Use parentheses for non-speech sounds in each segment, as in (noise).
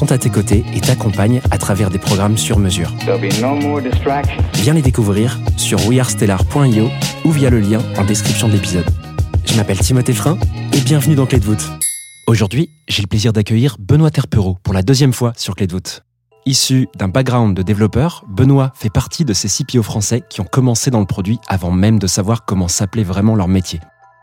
sont à tes côtés et t'accompagnent à travers des programmes sur mesure. No. Viens les découvrir sur wearestellar.io ou via le lien en description de l'épisode. Je m'appelle Timothée Frein et bienvenue dans Clé de voûte. Aujourd'hui, j'ai le plaisir d'accueillir Benoît Terpereau pour la deuxième fois sur Clé de voûte. Issu d'un background de développeur, Benoît fait partie de ces CPO français qui ont commencé dans le produit avant même de savoir comment s'appelait vraiment leur métier.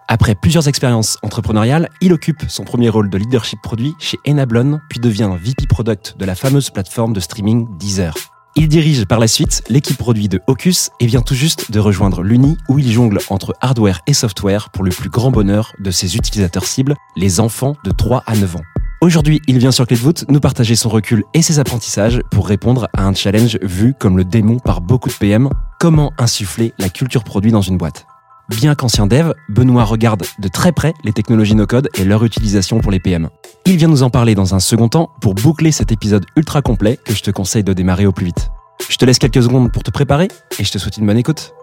Après plusieurs expériences entrepreneuriales, il occupe son premier rôle de leadership produit chez Enablon, puis devient VP Product de la fameuse plateforme de streaming Deezer. Il dirige par la suite l'équipe produit de Hocus et vient tout juste de rejoindre l'Uni où il jongle entre hardware et software pour le plus grand bonheur de ses utilisateurs cibles, les enfants de 3 à 9 ans. Aujourd'hui, il vient sur Clé de voûte nous partager son recul et ses apprentissages pour répondre à un challenge vu comme le démon par beaucoup de PM, comment insuffler la culture produit dans une boîte. Bien qu'ancien dev, Benoît regarde de très près les technologies no-code et leur utilisation pour les PM. Il vient nous en parler dans un second temps pour boucler cet épisode ultra complet que je te conseille de démarrer au plus vite. Je te laisse quelques secondes pour te préparer et je te souhaite une bonne écoute.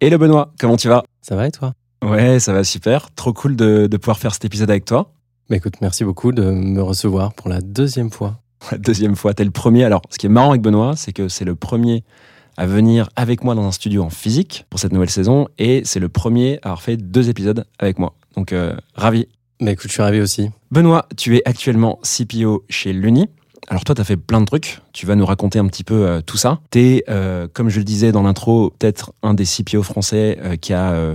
Hello Benoît, comment tu vas? Ça va et toi? Ouais, ça va super. Trop cool de, de pouvoir faire cet épisode avec toi. Bah écoute, merci beaucoup de me recevoir pour la deuxième fois. (laughs) La deuxième fois, t'es le premier. Alors, ce qui est marrant avec Benoît, c'est que c'est le premier à venir avec moi dans un studio en physique pour cette nouvelle saison et c'est le premier à avoir fait deux épisodes avec moi. Donc, euh, ravi. Bah écoute, je suis ravi aussi. Benoît, tu es actuellement CPO chez l'Uni. Alors toi, tu as fait plein de trucs. Tu vas nous raconter un petit peu euh, tout ça. Tu es, comme je le disais dans l'intro, peut-être un des CPO français euh, qui a euh,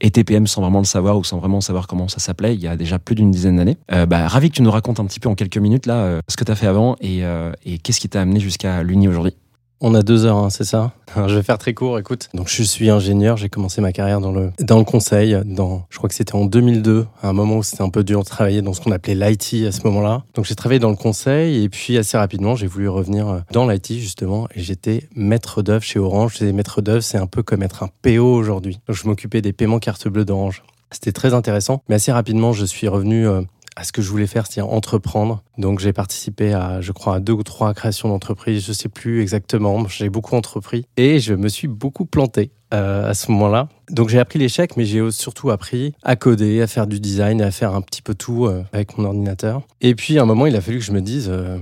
été PM sans vraiment le savoir ou sans vraiment savoir comment ça s'appelait il y a déjà plus d'une dizaine d'années. Euh, bah, ravi que tu nous racontes un petit peu en quelques minutes là euh, ce que tu as fait avant et, euh, et qu'est-ce qui t'a amené jusqu'à l'Uni aujourd'hui. On a deux heures, hein, c'est ça? (laughs) Je vais faire très court, écoute. Donc je suis ingénieur, j'ai commencé ma carrière dans le, dans le conseil, dans, je crois que c'était en 2002, à un moment où c'était un peu dur de travailler dans ce qu'on appelait l'IT à ce moment-là. Donc j'ai travaillé dans le conseil et puis assez rapidement j'ai voulu revenir euh, dans l'IT justement et j'étais maître d'œuvre chez Orange. J'étais maître d'œuvre, c'est un peu comme être un PO aujourd'hui. Donc je m'occupais des paiements carte bleue d'Orange. C'était très intéressant, mais assez rapidement je suis revenu euh, à ce que je voulais faire, c'est-à-dire entreprendre. Donc j'ai participé à, je crois, à deux ou trois créations d'entreprises, je sais plus exactement. J'ai beaucoup entrepris et je me suis beaucoup planté euh, à ce moment-là. Donc j'ai appris l'échec, mais j'ai surtout appris à coder, à faire du design, à faire un petit peu tout euh, avec mon ordinateur. Et puis à un moment, il a fallu que je me dise. euh,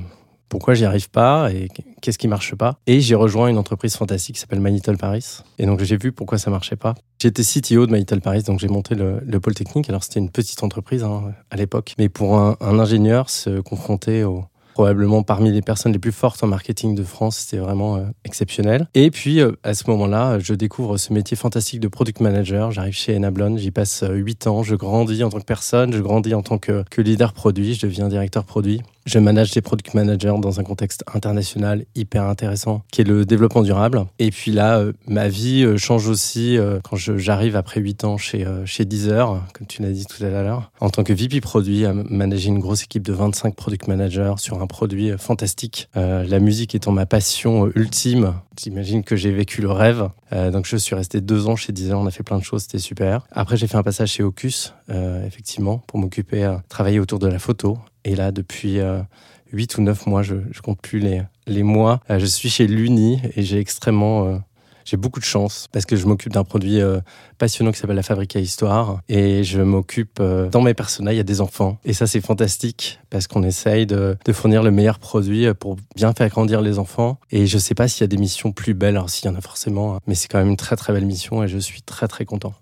pourquoi j'y arrive pas et qu'est-ce qui marche pas. Et j'ai rejoint une entreprise fantastique qui s'appelle Manitel Paris. Et donc j'ai vu pourquoi ça marchait pas. J'étais CTO de Manitel Paris, donc j'ai monté le, le pôle technique. Alors c'était une petite entreprise hein, à l'époque, mais pour un, ingénieur se confronter au probablement parmi les personnes les plus fortes en marketing de France, c'était vraiment euh, exceptionnel. Et puis euh, à ce moment-là, je découvre ce métier fantastique de product manager. J'arrive chez Enablon, j'y passe euh, 8 ans, je grandis en tant que personne, je grandis en tant que leader produit, je deviens directeur produit. Je manage des product managers dans un contexte international hyper intéressant qui est le développement durable. Et puis là, euh, ma vie euh, change aussi euh, quand j'arrive après 8 ans chez, chez Deezer, comme tu l'as dit tout à l'heure, en tant que VP produit, à manager une grosse équipe de 25 product managers sur un produit fantastique. La musique étant ma passion ultime, j'imagine que j'ai vécu le rêve. Euh, donc je suis resté deux ans chez Deezer, on a fait plein de choses, c'était super. Après j'ai fait un passage chez Ocus, euh, effectivement, pour m'occuper, à travailler autour de la photo. Et là, depuis euh, 8 ou 9 mois, je, je compte plus les, les mois, euh, je suis chez l'Uni et j'ai extrêmement... j'ai beaucoup de chance parce que je m'occupe d'un produit euh, passionnant qui s'appelle la Fabrique à Histoire et je m'occupe euh, dans mes personnages, il y a des enfants et ça c'est fantastique parce qu'on essaye de, fournir le meilleur produit euh, pour bien faire grandir les enfants et je sais pas s'il y a des missions plus belles, alors s'il y en a forcément, hein, mais c'est quand même une très très belle mission et je suis très très content.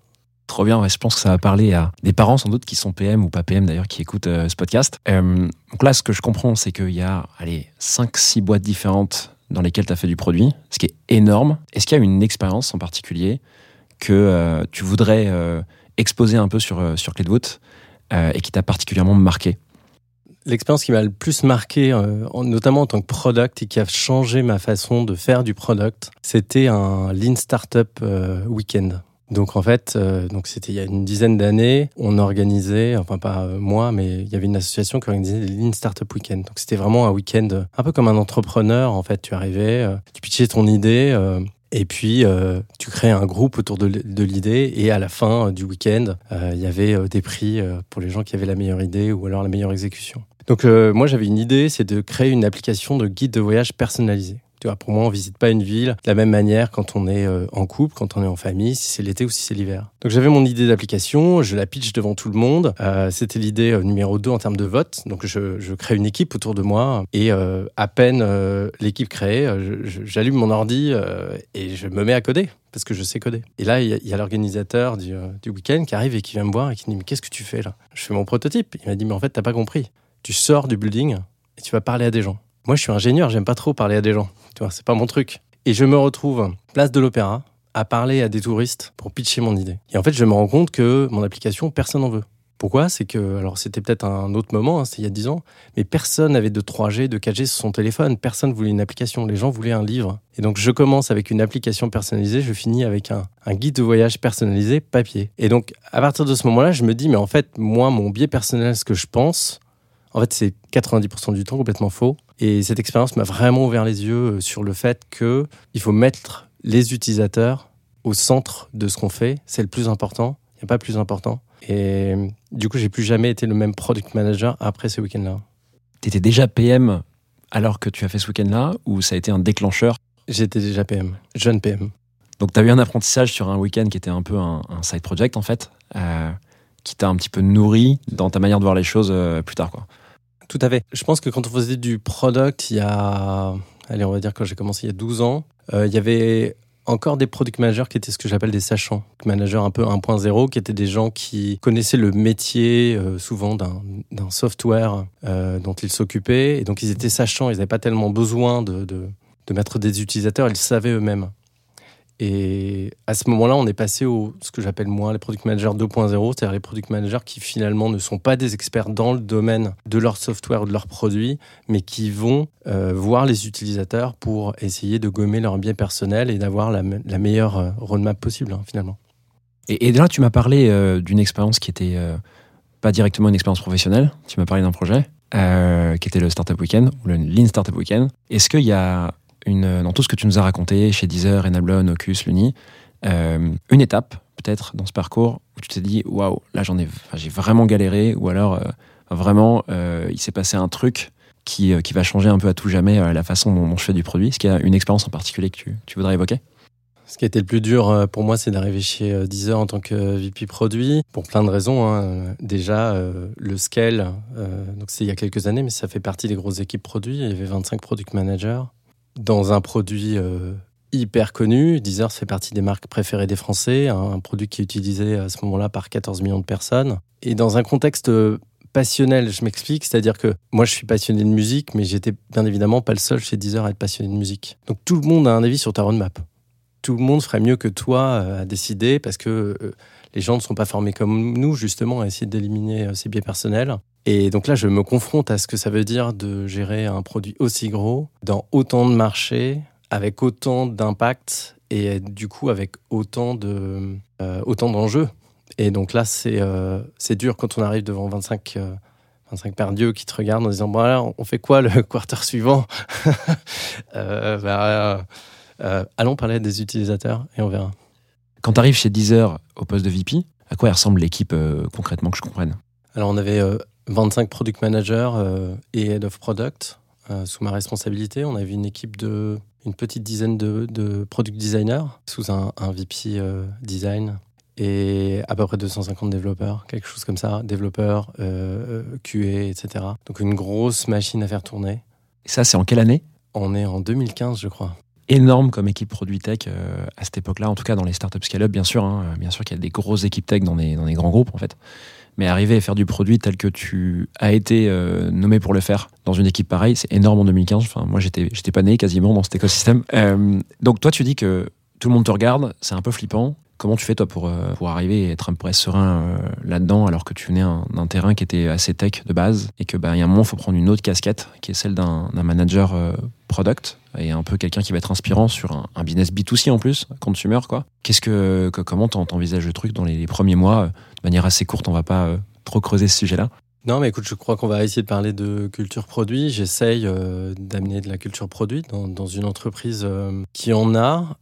Trop bien, je pense que ça va parler à des parents sans doute qui sont PM ou pas PM d'ailleurs qui écoutent ce podcast. Donc là, ce que je comprends, c'est qu'il y a allez, 5-6 boîtes différentes dans lesquelles tu as fait du produit, ce qui est énorme. Est-ce qu'il y a une expérience en particulier que euh, tu voudrais euh, exposer un peu sur, euh, sur Clé de voûte et qui t'a particulièrement marqué? L'expérience qui m'a le plus marqué, en- notamment en tant que product et qui a changé ma façon de faire du product, c'était un Lean Startup Weekend. Donc en fait, euh, donc c'était il y a une dizaine d'années, on organisait, enfin pas euh, moi, mais il y avait une association qui organisait les Lean Startup Weekend. Donc c'était vraiment un week-end un peu comme un entrepreneur. En fait, tu arrivais, euh, tu pitchais ton idée. euh, et puis, euh, tu crées un groupe autour de, l'idée. Et à la fin euh, du week-end, il y avait des prix pour les gens qui avaient la meilleure idée ou alors la meilleure exécution. Donc, moi, j'avais une idée, c'est de créer une application de guide de voyage personnalisé. Tu vois, pour moi, on visite pas une ville de la même manière quand on est euh, en couple, quand on est en famille, si c'est l'été ou si c'est l'hiver. Donc j'avais mon idée d'application, je la pitch devant tout le monde. Euh, C'était l'idée euh, numéro 2 en termes de vote. Donc je, crée une équipe autour de moi et à peine l'équipe créée, j'allume mon ordi et je me mets à coder parce que je sais coder. Et là, il y a, a l'organisateur du, du week-end qui arrive et qui vient me voir et qui me dit Mais qu'est-ce que tu fais là? Je fais mon prototype. Il m'a dit Mais en fait, t'as pas compris. Tu sors du building et tu vas parler à des gens. Moi, je suis ingénieur, j'aime pas trop parler à des gens. Tu vois, c'est pas mon truc. Et je me retrouve place de l'Opéra à parler à des touristes pour pitcher mon idée. Et en fait, je me rends compte que mon application, personne n'en veut. Pourquoi? C'est que, alors c'était peut-être un autre moment, hein, c'était il y a 10 ans, mais personne n'avait de 3G, de 4G sur son téléphone. Personne voulait une application. Les gens voulaient un livre. Et donc, je commence avec une application personnalisée, je finis avec un, un guide de voyage personnalisé papier. Et donc, à partir de ce moment-là, je me dis, mais en fait, moi, mon biais personnel, ce que je pense, en fait, c'est 90% du temps complètement faux. Et cette expérience m'a vraiment ouvert les yeux euh, sur le fait que il faut mettre les utilisateurs au centre de ce qu'on fait. C'est le plus important. Il n'y a pas plus important. Et euh, du coup, j'ai plus jamais été le même product manager après ce week-end-là. T'étais déjà PM alors que tu as fait ce week-end-là ou ça a été un déclencheur? J'étais déjà PM, jeune PM. Donc tu as eu un apprentissage sur un week-end qui était un peu un, un side project en fait, euh, qui t'a un petit peu nourri dans ta manière de voir les choses euh, plus tard. Quoi. Tout à fait. Je pense que quand on faisait du product, il y a, allez, on va dire quand j'ai commencé il y a 12 ans, euh, il y avait encore des product managers qui étaient ce que j'appelle des sachants, managers un peu 1.0, qui étaient des gens qui connaissaient le métier euh, souvent d'un software euh, dont ils s'occupaient, et donc ils étaient sachants, ils n'avaient pas tellement besoin de, de, de mettre des utilisateurs, ils savaient eux-mêmes. Et à ce moment-là, on est passé au ce que j'appelle moi les product managers 2.0, c'est-à-dire les product managers qui finalement ne sont pas des experts dans le domaine de leur software ou de leurs produits, mais qui vont euh, voir les utilisateurs pour essayer de gommer leur biais personnel et d'avoir la, me- la meilleure euh, roadmap possible hein, finalement. Et, là, tu m'as parlé euh, d'une expérience qui était euh, pas directement une expérience professionnelle. Tu m'as parlé d'un projet qui était le Startup Weekend ou le Lean Startup Weekend. Est-ce qu'il y a dans tout ce que tu nous as raconté chez Deezer, Enablon, Ocus, Luni, euh, une étape peut-être dans ce parcours où tu t'es dit waouh, là j'en ai, j'ai vraiment galéré ou alors euh, vraiment euh, il s'est passé un truc qui, qui va changer un peu à tout jamais la façon dont, dont je fais du produit. Est-ce qu'il y a une expérience en particulier que tu, tu voudrais évoquer? Ce qui a été le plus dur pour moi, c'est d'arriver chez Deezer en tant que VP produit, pour plein de raisons. hein. Déjà, le scale, donc c'est il y a quelques années, mais ça fait partie des grosses équipes produits. Il y avait 25 product managers dans un produit euh, hyper connu. Deezer fait partie des marques préférées des Français, un, produit qui est utilisé à ce moment-là par 14 millions de personnes. Et dans un contexte euh, passionnel, je m'explique, c'est-à-dire que moi je suis passionné de musique, mais j'étais bien évidemment pas le seul chez Deezer à être passionné de musique. Donc tout le monde a un avis sur ta roadmap tout le monde ferait mieux que toi euh, à décider parce que les gens ne sont pas formés comme nous justement à essayer d'éliminer euh, ces biais personnels. Et donc là, je me confronte à ce que ça veut dire de gérer un produit aussi gros dans autant de marchés, avec autant d'impact et du coup avec autant de euh, autant d'enjeux. Et donc là, c'est euh, c'est dur quand on arrive devant 25 euh, 25 paires d'yeux qui te regardent en disant bon alors on fait quoi le (laughs) quarter suivant (laughs) bah, allons parler des utilisateurs et on verra. Quand tu arrives chez Deezer au poste de VP, à quoi ressemble l'équipe euh, concrètement que je comprenne? Alors on avait euh, 25 product managers euh, et head of product euh, sous ma responsabilité. On avait une équipe de une petite dizaine de, de product designers sous un, un VP euh, design et à peu près 250 développeurs, quelque chose comme ça, développeurs, euh, euh, QA, etc. Donc une grosse machine à faire tourner. Et ça, c'est en quelle année? On est en 2015, je crois. Énorme comme équipe produit tech euh, à cette époque-là, en tout cas dans les startups scale-up, bien sûr. hein. bien sûr qu'il y a des grosses équipes tech dans des, dans des grands groupes, en fait. Mais arriver à faire du produit tel que tu as été euh, nommé pour le faire dans une équipe pareille, c'est énorme en 2015. Enfin, moi, j'étais, j'étais pas né quasiment dans cet écosystème. Euh, donc, toi, tu dis que tout le monde te regarde, c'est un peu flippant. Comment tu fais, toi, pour, euh, pour arriver et être un peu serein euh, là-dedans, alors que tu venais un- d'un terrain qui était assez tech de base et que, bah, il y a un moment, faut prendre une autre casquette qui est celle d'un manager euh, product et un peu quelqu'un qui va être inspirant sur un, business B2C en plus, consumer, quoi. Qu'est-ce que, que- comment t'en- t'envisages le truc dans les, premiers mois De manière assez courte, on va pas trop creuser ce sujet-là. Non, mais écoute, je crois qu'on va essayer de parler de culture produit. J'essaye d'amener de la culture produit dans, dans une entreprise qui en a,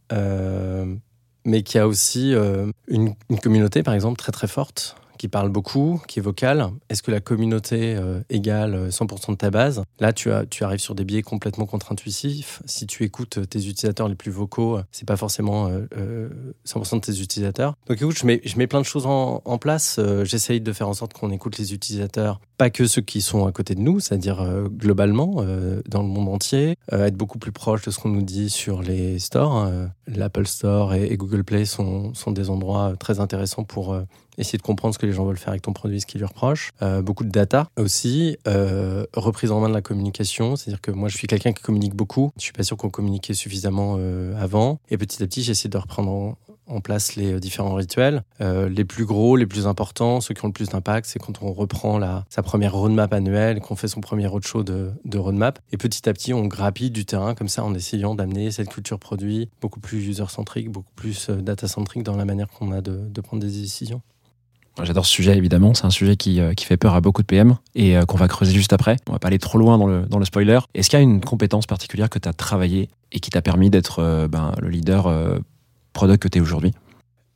mais qui a aussi euh, une, une communauté, par exemple, très très forte, qui parle beaucoup, qui est vocale. Est-ce que la communauté euh, égale 100% de ta base? Là, tu, arrives sur des biais complètement contre-intuitifs. Si tu écoutes tes utilisateurs les plus vocaux, c'est pas forcément euh, euh, 100% de tes utilisateurs. Donc écoute, je mets, plein de choses en, place. Euh, J'essaye de faire en sorte qu'on écoute les utilisateurs, pas que ceux qui sont à côté de nous, c'est-à-dire euh, globalement euh, dans le monde entier, euh, être beaucoup plus proche de ce qu'on nous dit sur les stores. Euh, L'Apple Store et, Google Play sont, des endroits très intéressants pour euh, essayer de comprendre ce que les gens veulent faire avec ton produit, ce qui leur reprochent. Euh, beaucoup de data aussi, euh, reprise en main de la communication, c'est-à-dire que moi je suis quelqu'un qui communique beaucoup. Je suis pas sûr qu'on communiquait suffisamment euh, avant, et petit à petit j'essaie de reprendre en, place les différents rituels. Les plus gros, les plus importants, ceux qui ont le plus d'impact, c'est quand on reprend la, sa première roadmap annuelle, qu'on fait son premier roadshow de, de roadmap. Et petit à petit, on grappille du terrain comme ça en essayant d'amener cette culture produit beaucoup plus user-centrique, beaucoup plus data-centrique dans la manière qu'on a de prendre des décisions. J'adore ce sujet, évidemment. C'est un sujet qui, euh, fait peur à beaucoup de PM et euh, qu'on va creuser juste après. On va pas aller trop loin dans le, dans le spoiler. Est-ce qu'il y a une compétence particulière que tu as travaillé et qui t'a permis d'être euh, ben, le leader product que tu es aujourd'hui?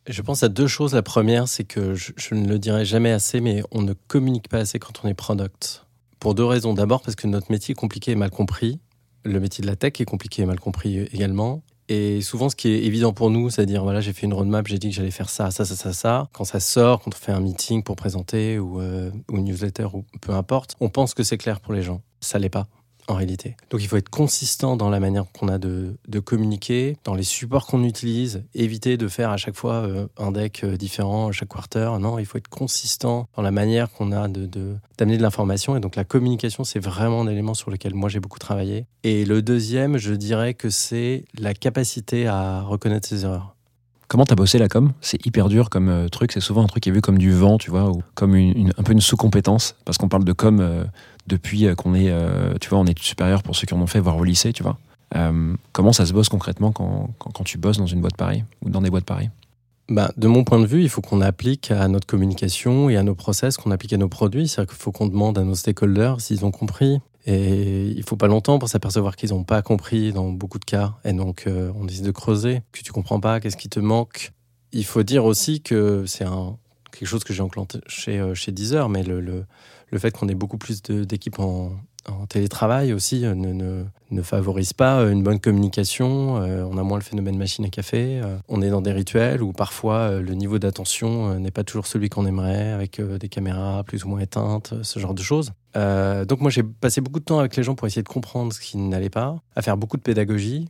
Je pense à deux choses. La première, c'est que je, je ne le dirai jamais assez, mais on ne communique pas assez quand on est product. Pour deux raisons. D'abord, parce que notre métier est compliqué et mal compris. Le métier de la tech est compliqué et mal compris également. Et souvent, ce qui est évident pour nous, c'est à dire voilà, j'ai fait une roadmap, j'ai dit que j'allais faire ça, ça, ça, ça, ça. Quand ça sort, quand on fait un meeting pour présenter ou, euh, ou une newsletter ou peu importe, on pense que c'est clair pour les gens. Ça l'est pas en réalité. Donc il faut être consistant dans la manière qu'on a de, de communiquer, dans les supports qu'on utilise, éviter de faire à chaque fois euh, un deck euh, différent à chaque quarter. Non, il faut être consistant dans la manière qu'on a de d'amener de, l'information. Et donc la communication, c'est vraiment un élément sur lequel moi j'ai beaucoup travaillé. Et le deuxième, je dirais que c'est la capacité à reconnaître ses erreurs. Comment t'as bossé la com? C'est hyper dur comme euh, truc. C'est souvent un truc qui est vu comme du vent, tu vois, ou comme un peu une sous-compétence. Parce qu'on parle de com euh, depuis euh, qu'on est, tu vois, en études supérieures pour ceux qui en ont fait, voire au lycée, tu vois. Comment ça se bosse concrètement quand, quand, quand tu bosses dans une boîte pareille ou dans des boîtes pareilles? Bah, de mon point de vue, il faut qu'on applique à notre communication et à nos process, qu'on applique à nos produits. C'est-à-dire qu'il faut qu'on demande à nos stakeholders s'ils ont compris. Et il faut pas longtemps pour s'apercevoir qu'ils n'ont pas compris dans beaucoup de cas. Et donc, euh, on décide de creuser. Que tu comprends pas, qu'est-ce qui te manque? Il faut dire aussi que c'est un, quelque chose que j'ai enclenché chez, euh, chez Deezer, mais le, le, le fait qu'on ait beaucoup plus d'équipes en, en télétravail aussi euh, ne, ne, favorise pas euh, une bonne communication. Euh, on a moins le phénomène machine à café. On est dans des rituels où parfois le niveau d'attention n'est pas toujours celui qu'on aimerait, avec des caméras plus ou moins éteintes, ce genre de choses. Donc moi j'ai passé beaucoup de temps avec les gens pour essayer de comprendre ce qui n'allait pas, à faire beaucoup de pédagogie.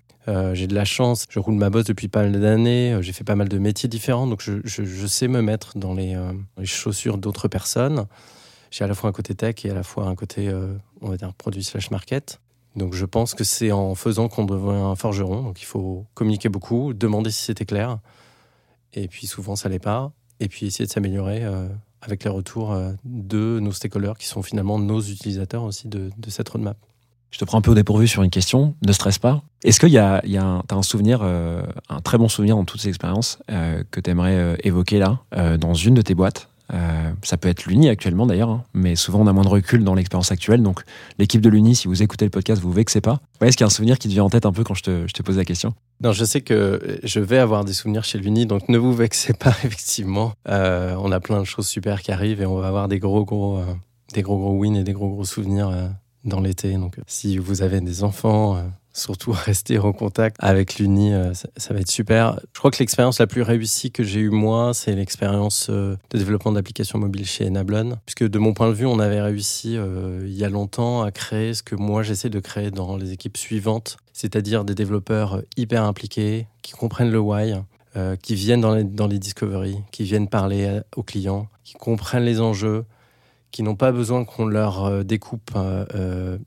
J'ai de la chance, je roule ma bosse depuis pas mal d'années, j'ai fait pas mal de métiers différents, donc je, je- sais me mettre dans les, chaussures d'autres personnes. J'ai à la fois un côté tech et à la fois un côté, on va dire, produit slash market. Donc je pense que c'est en faisant qu'on devient un forgeron. Donc il faut communiquer beaucoup, demander si c'était clair. Et puis souvent ça l'est pas. Et puis essayer de s'améliorer euh, avec les retours euh, de nos stakeholders qui sont finalement nos utilisateurs aussi de, cette roadmap. Je te prends un peu au dépourvu sur une question, ne stresse pas. Est-ce qu'il y a, y a un, t'as un souvenir, euh, un très bon souvenir dans toutes ces expériences que tu aimerais évoquer là, dans une de tes boîtes Euh, Ça peut être l'Uni actuellement d'ailleurs, hein, mais souvent on a moins de recul dans l'expérience actuelle. Donc l'équipe de l'Uni, si vous écoutez le podcast, vous vexez pas. Ouais, Est-ce qu'il y a un souvenir qui te vient en tête un peu quand je te, pose la question? Non, je sais que je vais avoir des souvenirs chez l'Uni, donc ne vous vexez pas, (laughs) effectivement. Euh, on a plein de choses super qui arrivent et on va avoir des gros, gros, euh, des gros, gros wins et des gros, gros souvenirs dans l'été. Donc, si vous avez des enfants, surtout restez en contact avec l'Uni, euh, ça, va être super. Je crois que l'expérience la plus réussie que j'ai eue moi, c'est l'expérience euh, de développement d'applications mobiles chez Enablon, puisque de mon point de vue, on avait réussi euh, il y a longtemps à créer ce que moi j'essaie de créer dans les équipes suivantes, c'est-à-dire des développeurs hyper impliqués, qui comprennent le why, qui viennent dans les, dans les discoveries, qui viennent parler aux clients, qui comprennent les enjeux, qui n'ont pas besoin qu'on leur découpe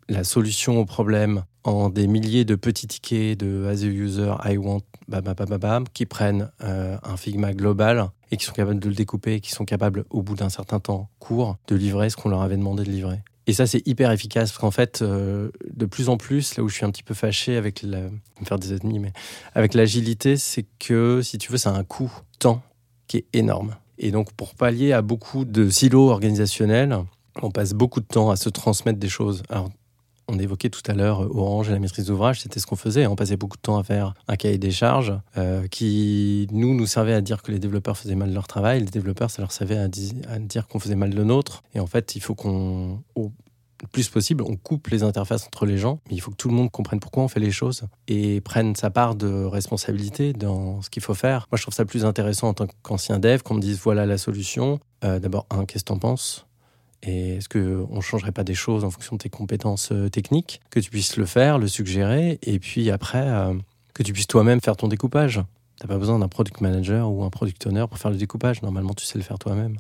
la solution au problème en des milliers de petits tickets de as a user, I want, bam, bam, bam, qui prennent euh, un Figma global et qui sont capables de le découper, qui sont capables, au bout d'un certain temps court, de livrer ce qu'on leur avait demandé de livrer. Et ça, c'est hyper efficace parce qu'en fait, euh, de plus en plus, là où je suis un petit peu fâché avec la, me faire des ennemis, mais avec l'agilité, c'est que si tu veux, ça a un coût temps qui est énorme. Et donc, pour pallier à beaucoup de silos organisationnels, on passe beaucoup de temps à se transmettre des choses. On évoquait tout à l'heure Orange et la maîtrise d'ouvrage, c'était ce qu'on faisait. On passait beaucoup de temps à faire un cahier des charges euh, qui, nous, nous servait à dire que les développeurs faisaient mal leur travail. Les développeurs, ça leur servait à dire qu'on faisait mal le nôtre. Et en fait, il faut qu'on, au plus possible, on coupe les interfaces entre les gens. Mais il faut que tout le monde comprenne pourquoi on fait les choses et prenne sa part de responsabilité dans ce qu'il faut faire. Moi, je trouve ça plus intéressant en tant qu'ancien dev qu'on me dise voilà la solution. Euh, D'abord, un, qu'est-ce que t'en penses? Et est-ce qu'on ne changerait pas des choses en fonction de tes compétences euh, techniques Que tu puisses le faire, le suggérer, et puis après, euh, que tu puisses toi-même faire ton découpage? Tu n'as pas besoin d'un product manager ou un product owner pour faire le découpage. Normalement, tu sais le faire toi-même.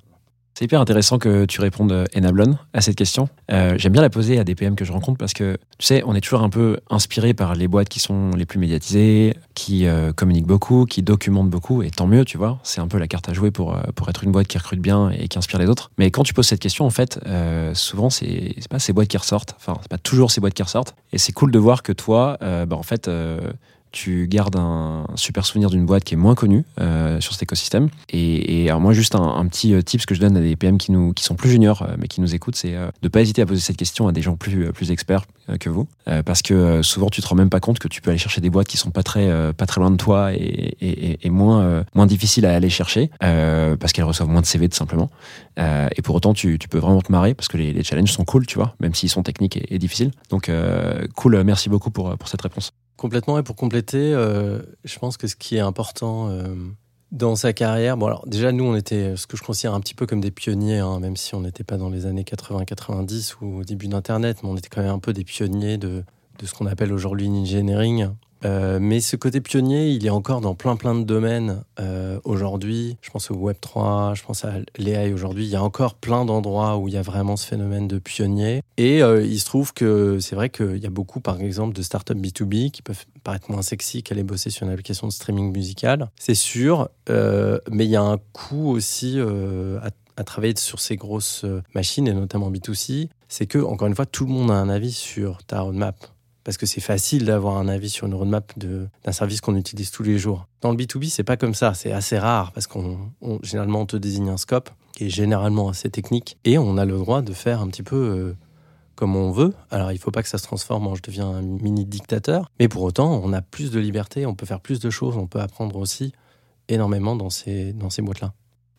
C'est hyper intéressant que tu répondes euh, Enablon à cette question. Euh, J'aime bien la poser à des PM que je rencontre parce que, tu sais, on est toujours un peu inspiré par les boîtes qui sont les plus médiatisées, qui euh, communiquent beaucoup, qui documentent beaucoup, et tant mieux, tu vois. C'est un peu la carte à jouer pour, euh, pour être une boîte qui recrute bien et qui inspire les autres. Mais quand tu poses cette question, en fait, euh, souvent, c'est pas ces boîtes qui ressortent. Enfin, c'est pas toujours ces boîtes qui ressortent. Et c'est cool de voir que toi, euh, bah, en fait, euh, tu gardes un super souvenir d'une boîte qui est moins connue euh, sur cet écosystème. Et, et alors moi, juste un, petit euh, tips que je donne à des PM qui, nous, qui sont plus juniors, euh, mais qui nous écoutent, c'est euh, de ne pas hésiter à poser cette question à des gens plus, plus experts que vous. Parce que souvent, tu te rends même pas compte que tu peux aller chercher des boîtes qui sont pas très, pas très loin de toi et, et, et- moins, moins difficiles à aller chercher, euh, parce qu'elles reçoivent moins de CV tout simplement. Euh, et pour autant, tu, tu peux vraiment te marrer, parce que les, les challenges sont cool, tu vois, même s'ils sont techniques et, difficiles. Donc, cool, merci beaucoup pour, pour cette réponse. Complètement. Et pour compléter, euh, je pense que ce qui est important euh, dans sa carrière, déjà nous on était ce que je considère un petit peu comme des pionniers, hein, même si on n'était pas dans les années 80-90 ou au début d'Internet, mais on était quand même un peu des pionniers de, de ce qu'on appelle aujourd'hui l'engineering. Euh, mais ce côté pionnier, il est encore dans plein plein de domaines euh, aujourd'hui. Je pense au Web 3, je pense à l'AI aujourd'hui. Il y a encore plein d'endroits où il y a vraiment ce phénomène de pionnier. Et euh, il se trouve que c'est vrai qu'il y a beaucoup, par exemple, de startups B2B qui peuvent paraître moins sexy qu'aller bosser sur une application de streaming musical. C'est sûr, mais il y a un coût aussi à, travailler sur ces grosses machines, et notamment B2C. C'est que, encore une fois, tout le monde a un avis sur ta roadmap parce que c'est facile d'avoir un avis sur une roadmap d'un service qu'on utilise tous les jours. Dans le B2B, c'est pas comme ça, c'est assez rare parce qu'on on- généralement on te désigne un scope qui est généralement assez technique et on a le droit de faire un petit peu euh, comme on veut. Alors il faut pas que ça se transforme en je deviens un mini dictateur, mais pour autant on a plus de liberté, on peut faire plus de choses, on peut apprendre aussi énormément dans ces dans ces boîtes là.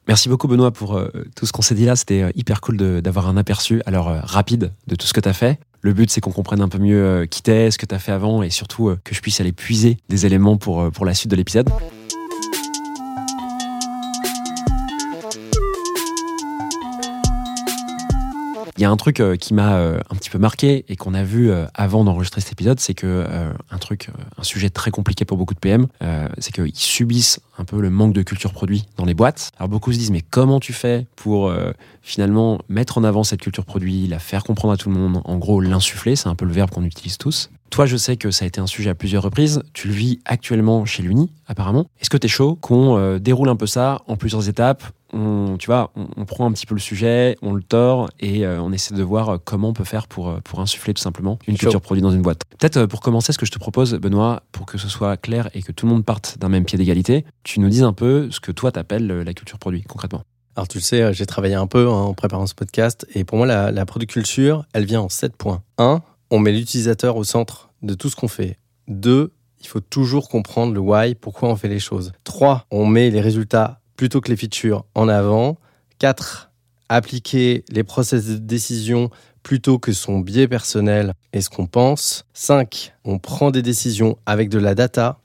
Merci beaucoup Benoît pour euh, tout ce qu'on s'est dit là. C'était euh, hyper cool d'avoir un aperçu alors euh, rapide de tout ce que tu as fait. Le but c'est qu'on comprenne un peu mieux qui t'es, ce que tu as fait avant et surtout que je puisse aller puiser des éléments pour, pour la suite de l'épisode. Il y a un truc euh, qui m'a euh, un petit peu marqué et qu'on a vu euh, avant d'enregistrer cet épisode, c'est que un truc, un sujet très compliqué pour beaucoup de PM, c'est qu'ils subissent un peu le manque de culture produit dans les boîtes. Alors beaucoup se disent mais comment tu fais pour finalement mettre en avant cette culture produit, la faire comprendre à tout le monde, en gros l'insuffler, c'est un peu le verbe qu'on utilise tous. Toi, je sais que ça a été un sujet à plusieurs reprises. Tu le vis actuellement chez l'Uni, apparemment. Est-ce que tu es chaud qu'on déroule un peu ça en plusieurs étapes on, tu vois, on, on prend un petit peu le sujet, on le tord et euh, on essaie de voir euh, comment on peut faire pour, euh, pour insuffler tout simplement une culture produit dans une boîte. Peut-être pour commencer, ce que je te propose, Benoît, pour que ce soit clair et que tout le monde parte d'un même pied d'égalité, tu nous dises un peu ce que toi t'appelles la culture produit concrètement. Alors tu le sais, j'ai travaillé un peu hein, en préparant ce podcast et pour moi la, la product culture, elle vient en sept points. 1. On met l'utilisateur au centre de tout ce qu'on fait. 2. Il faut toujours comprendre le why, pourquoi on fait les choses. 3. On met les résultats plutôt que les features en avant. 4. Appliquer les process de décision plutôt que son biais personnel et ce qu'on pense. 5. On prend des décisions avec de la data.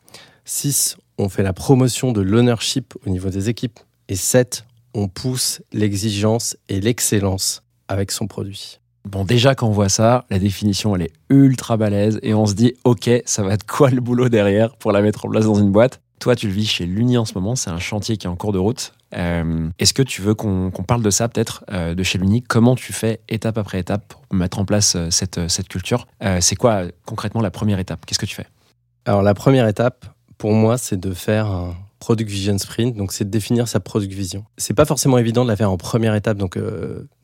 6. On fait la promotion de l'ownership au niveau des équipes. Et 7. On pousse l'exigence et l'excellence avec son produit. Bon, déjà, quand on voit ça, la définition, elle est ultra balèze et on se dit, OK, ça va être quoi le boulot derrière pour la mettre en place dans une boîte? Toi, tu le vis chez l'Uni en ce moment, c'est un chantier qui est en cours de route. Euh, Est-ce que tu veux qu'on parle de ça peut-être, euh, de chez l'Uni? Comment tu fais étape après étape pour mettre en place euh, cette, cette culture? C'est quoi concrètement la première étape? Qu'est-ce que tu fais? Alors la première étape, pour moi, c'est de faire un product vision sprint. Donc c'est de définir sa product vision. C'est pas forcément évident de la faire en première étape. Donc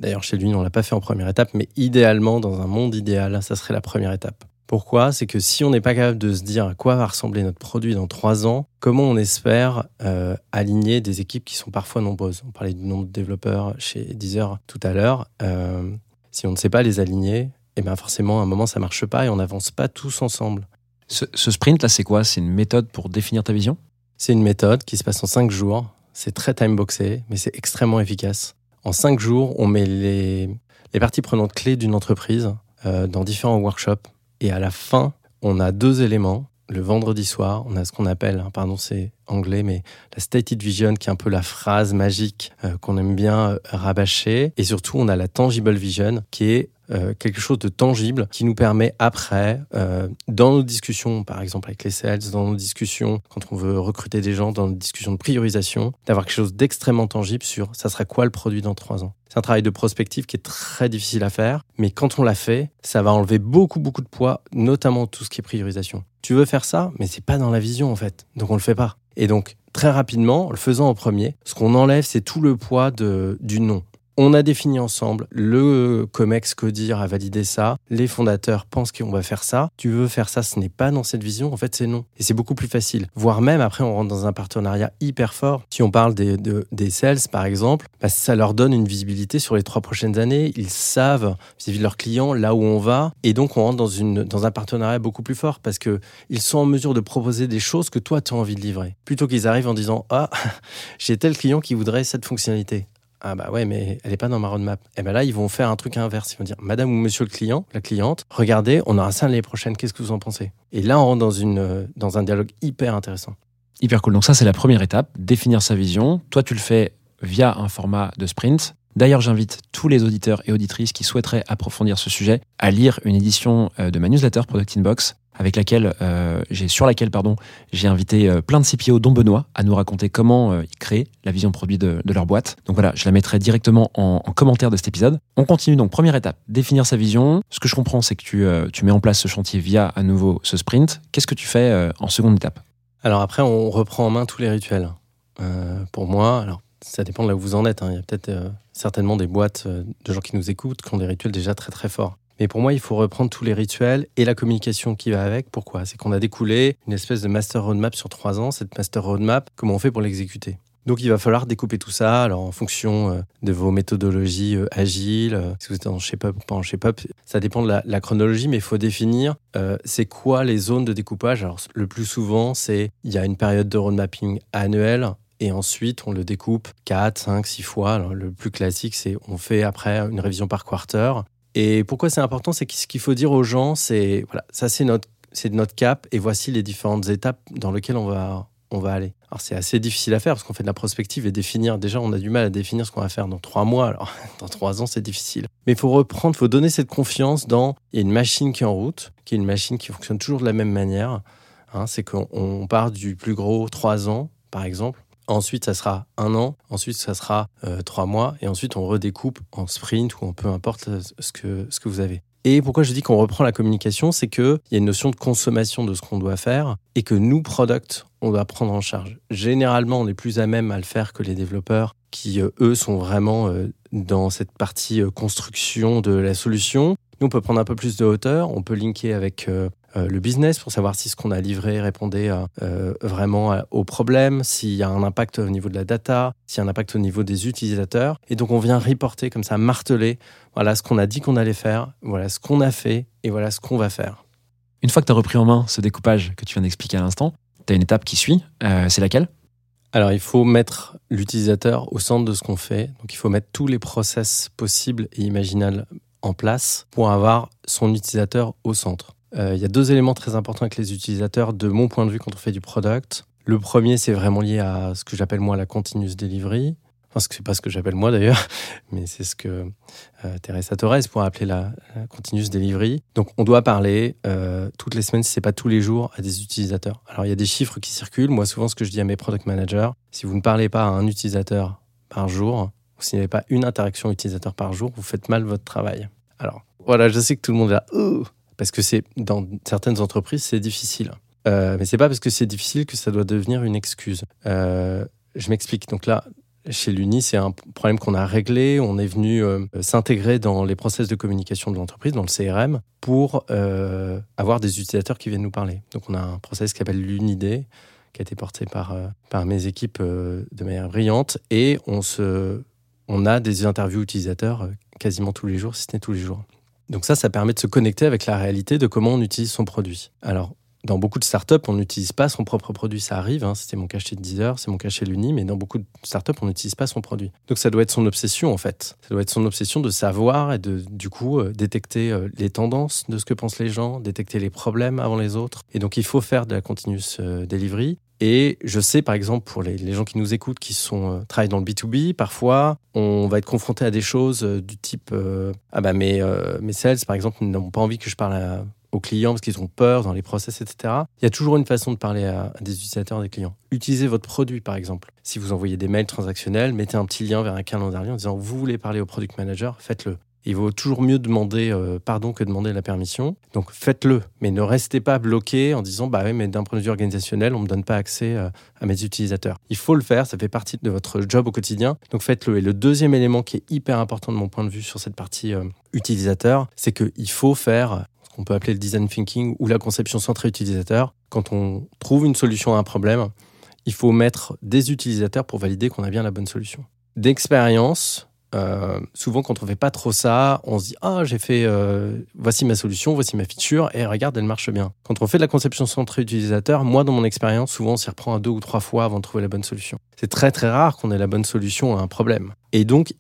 d'ailleurs chez lui, on l'a pas fait en première étape, mais idéalement, dans un monde idéal, ça serait la première étape. Pourquoi? C'est que si on n'est pas capable de se dire à quoi va ressembler notre produit dans trois ans, comment on espère euh, aligner des équipes qui sont parfois nombreuses? On parlait du nombre de développeurs chez Deezer tout à l'heure. Euh, si on ne sait pas les aligner, eh ben forcément, à un moment, ça marche pas et on n'avance pas tous ensemble. ce, ce sprint là, c'est quoi? C'est une méthode pour définir ta vision? C'est une méthode qui se passe en cinq jours. C'est très time-boxé, mais c'est extrêmement efficace. En cinq jours, on met les, les parties prenantes clés d'une entreprise euh, dans différents workshops. Et à la fin, on a deux éléments. Le vendredi soir, on a ce qu'on appelle, hein, pardon, c'est anglais, mais la stated vision, qui est un peu la phrase magique euh, qu'on aime bien euh, rabâcher. Et surtout, on a la tangible vision, qui est euh, quelque chose de tangible qui nous permet après, euh, dans nos discussions, par exemple avec les sales, dans nos discussions quand on veut recruter des gens, dans nos discussions de priorisation, d'avoir quelque chose d'extrêmement tangible sur ça sera quoi le produit dans trois ans. C'est un travail de prospective qui est très difficile à faire, mais quand on l'a fait, ça va enlever beaucoup beaucoup de poids, notamment tout ce qui est priorisation. Tu veux faire ça, mais c'est pas dans la vision en fait, donc on le fait pas. Et donc très rapidement, en le faisant en premier, ce qu'on enlève, c'est tout le poids de, du nom. On a défini ensemble, le COMEX Codir a validé ça, les fondateurs pensent qu'on va faire ça. Tu veux faire ça, ce n'est pas dans cette vision, en fait c'est non. Et c'est beaucoup plus facile. Voire même après on rentre dans un partenariat hyper fort. Si on parle des, de- des sales par exemple, bah, ça leur donne une visibilité sur les trois prochaines années. Ils savent vis-à-vis de leurs clients là où on va. Et donc on rentre dans, une, dans un partenariat beaucoup plus fort parce que ils sont en mesure de proposer des choses que toi tu as envie de livrer. Plutôt qu'ils arrivent en disant Ah, (laughs) j'ai tel client qui voudrait cette fonctionnalité. Ah bah ouais, mais elle n'est pas dans ma roadmap. Et ben là, ils vont faire un truc inverse. Ils vont dire, Madame ou Monsieur le client, la cliente, regardez, on aura ça l'année prochaine. Qu'est-ce que vous en pensez? Et là, on rentre dans une euh, dans un dialogue hyper intéressant. Hyper cool. Donc ça, c'est la première étape, définir sa vision. Toi, tu le fais via un format de sprint. D'ailleurs, j'invite tous les auditeurs et auditrices qui souhaiteraient approfondir ce sujet à lire une édition euh, de ma newsletter Product Inbox, avec laquelle euh, sur laquelle pardon j'ai invité euh, plein de CPO dont Benoît à nous raconter comment euh, ils créent la vision produit de, leur boîte. Donc voilà, je la mettrai directement en, en commentaire de cet épisode. On continue donc première étape, définir sa vision. Ce que je comprends, c'est que tu, tu mets en place ce chantier via à nouveau ce sprint. Qu'est-ce que tu fais en seconde étape? Alors après, on reprend en main tous les rituels. Pour moi, alors ça dépend de là où vous en êtes. hein. Il y a peut-être certainement des boîtes de gens qui nous écoutent qui ont des rituels déjà très très forts. Mais pour moi, il faut reprendre tous les rituels et la communication qui va avec. Pourquoi? C'est qu'on a découlé une espèce de master roadmap sur trois ans. Cette master roadmap, comment on fait pour l'exécuter? Donc il va falloir découper tout ça alors en fonction euh, de vos méthodologies euh, agiles, euh, si vous êtes en shape-up ou pas en shape-up, ça dépend de la, chronologie, mais il faut définir c'est quoi les zones de découpage. Alors le plus souvent, c'est il y a une période de road mapping annuelle et ensuite on le découpe 4, 5, 6 fois. Le plus classique, c'est on fait après une révision par quarter. Et pourquoi c'est important, c'est ce qu'il faut dire aux gens, c'est voilà, ça c'est notre c'est notre cap et voici les différentes étapes dans lesquelles on va on va aller. Alors c'est assez difficile à faire parce qu'on fait de la prospective et définir. Déjà, on a du mal à définir ce qu'on va faire dans trois mois. Alors (laughs) dans trois ans, c'est difficile. Mais il faut reprendre, il faut donner cette confiance dans il y a une machine qui est en route, qui est une machine qui fonctionne toujours de la même manière. Hein, c'est qu'on on part du plus gros trois ans, par exemple. Ensuite, ça sera un an. Ensuite, ça sera euh, trois mois. Et ensuite, on redécoupe en sprint ou en peu importe euh, ce que, ce que vous avez. Et pourquoi je dis qu'on reprend la communication, c'est qu'il y a une notion de consommation de ce qu'on doit faire et que nous, product, on doit prendre en charge. Généralement, on est plus à même à le faire que les développeurs qui, euh, eux, sont vraiment dans cette partie construction de la solution. Nous, on peut prendre un peu plus de hauteur, on peut linker avec le business pour savoir si ce qu'on a livré répondait euh, vraiment aux problèmes, s'il y a un impact au niveau de la data, s'il y a un impact au niveau des utilisateurs. Et donc, on vient reporter comme ça, marteler, voilà ce qu'on a dit qu'on allait faire, voilà ce qu'on a fait et voilà ce qu'on va faire. Une fois que tu as repris en main ce découpage que tu viens d'expliquer à l'instant, tu as une étape qui suit. Euh, c'est laquelle? Alors, il faut mettre l'utilisateur au centre de ce qu'on fait. Donc, il faut mettre tous les process possibles et imaginables en place pour avoir son utilisateur au centre. Euh, il y a deux éléments très importants avec les utilisateurs, de mon point de vue, quand on fait du product. Le premier, c'est vraiment lié à ce que j'appelle moi la continuous delivery. Enfin, ce c'est pas ce que j'appelle moi d'ailleurs, (laughs) mais c'est ce que euh, Teresa Torres pourrait appeler la, continuous delivery. Donc, on doit parler euh, toutes les semaines, si c'est pas tous les jours, à des utilisateurs. Alors, il y a des chiffres qui circulent. Moi, souvent, ce que je dis à mes product managers, si vous ne parlez pas à un utilisateur par jour, ou s'il n'y avait pas une interaction utilisateur par jour, vous faites mal votre travail. Alors, voilà, je sais que tout le monde Ouh parce que c'est dans certaines entreprises, c'est difficile. Euh, mais c'est pas parce que c'est difficile que ça doit devenir une excuse. Euh, je m'explique. Donc là, chez l'Uni, c'est un problème qu'on a réglé. On est venu euh, s'intégrer dans les process de communication de l'entreprise, dans le CRM, pour euh, avoir des utilisateurs qui viennent nous parler. Donc on a un process qui s'appelle l'Unidé, qui a été porté par, par mes équipes de manière brillante. Et on, se, on a des interviews utilisateurs quasiment tous les jours, si ce n'est tous les jours. Donc ça, ça permet de se connecter avec la réalité de comment on utilise son produit. Alors, dans beaucoup de startups, on n'utilise pas son propre produit. Ça arrive, hein, c'était mon cas chez Deezer, c'est mon cas chez l'Uni, mais dans beaucoup de startups, on n'utilise pas son produit. Donc ça doit être son obsession, en fait. Ça doit être son obsession de savoir et de, du coup, euh, détecter euh, les tendances de ce que pensent les gens, détecter les problèmes avant les autres. Et donc, il faut faire de la continuous euh, delivery. Et je sais, par exemple, pour les, gens qui nous écoutent, qui euh, travaillent dans le B2B, parfois, on va être confronté à des choses euh, du type euh, Ah bah, mes, mes sales, par exemple, n'ont pas envie que je parle aux clients parce qu'ils ont peur dans les process, etc. Il y a toujours une façon de parler à des utilisateurs, des clients. Utilisez votre produit, par exemple. Si vous envoyez des mails transactionnels, mettez un petit lien vers un calendrier en disant Vous voulez parler au product manager, faites-le. Il vaut toujours mieux demander euh, pardon que demander la permission. Donc faites-le, mais ne restez pas bloqué en disant bah oui, mais d'un point de vue organisationnel, on me donne pas accès euh, à mes utilisateurs. Il faut le faire, ça fait partie de votre job au quotidien. Donc faites-le. Et le deuxième élément qui est hyper important de mon point de vue sur cette partie euh, utilisateur, c'est qu'il faut faire ce qu'on peut appeler le design thinking ou la conception centrée utilisateur. Quand on trouve une solution à un problème, il faut mettre des utilisateurs pour valider qu'on a bien la bonne solution. D'expérience, euh, souvent, quand on fait pas trop ça, on se dit ah j'ai fait euh, voici ma solution, voici ma feature et regarde elle marche bien. Quand on fait de la conception centrée utilisateur, moi dans mon expérience, souvent on s'y reprend à deux ou trois fois avant de trouver la bonne solution. C'est très très rare qu'on ait la bonne solution à un problème. Et donc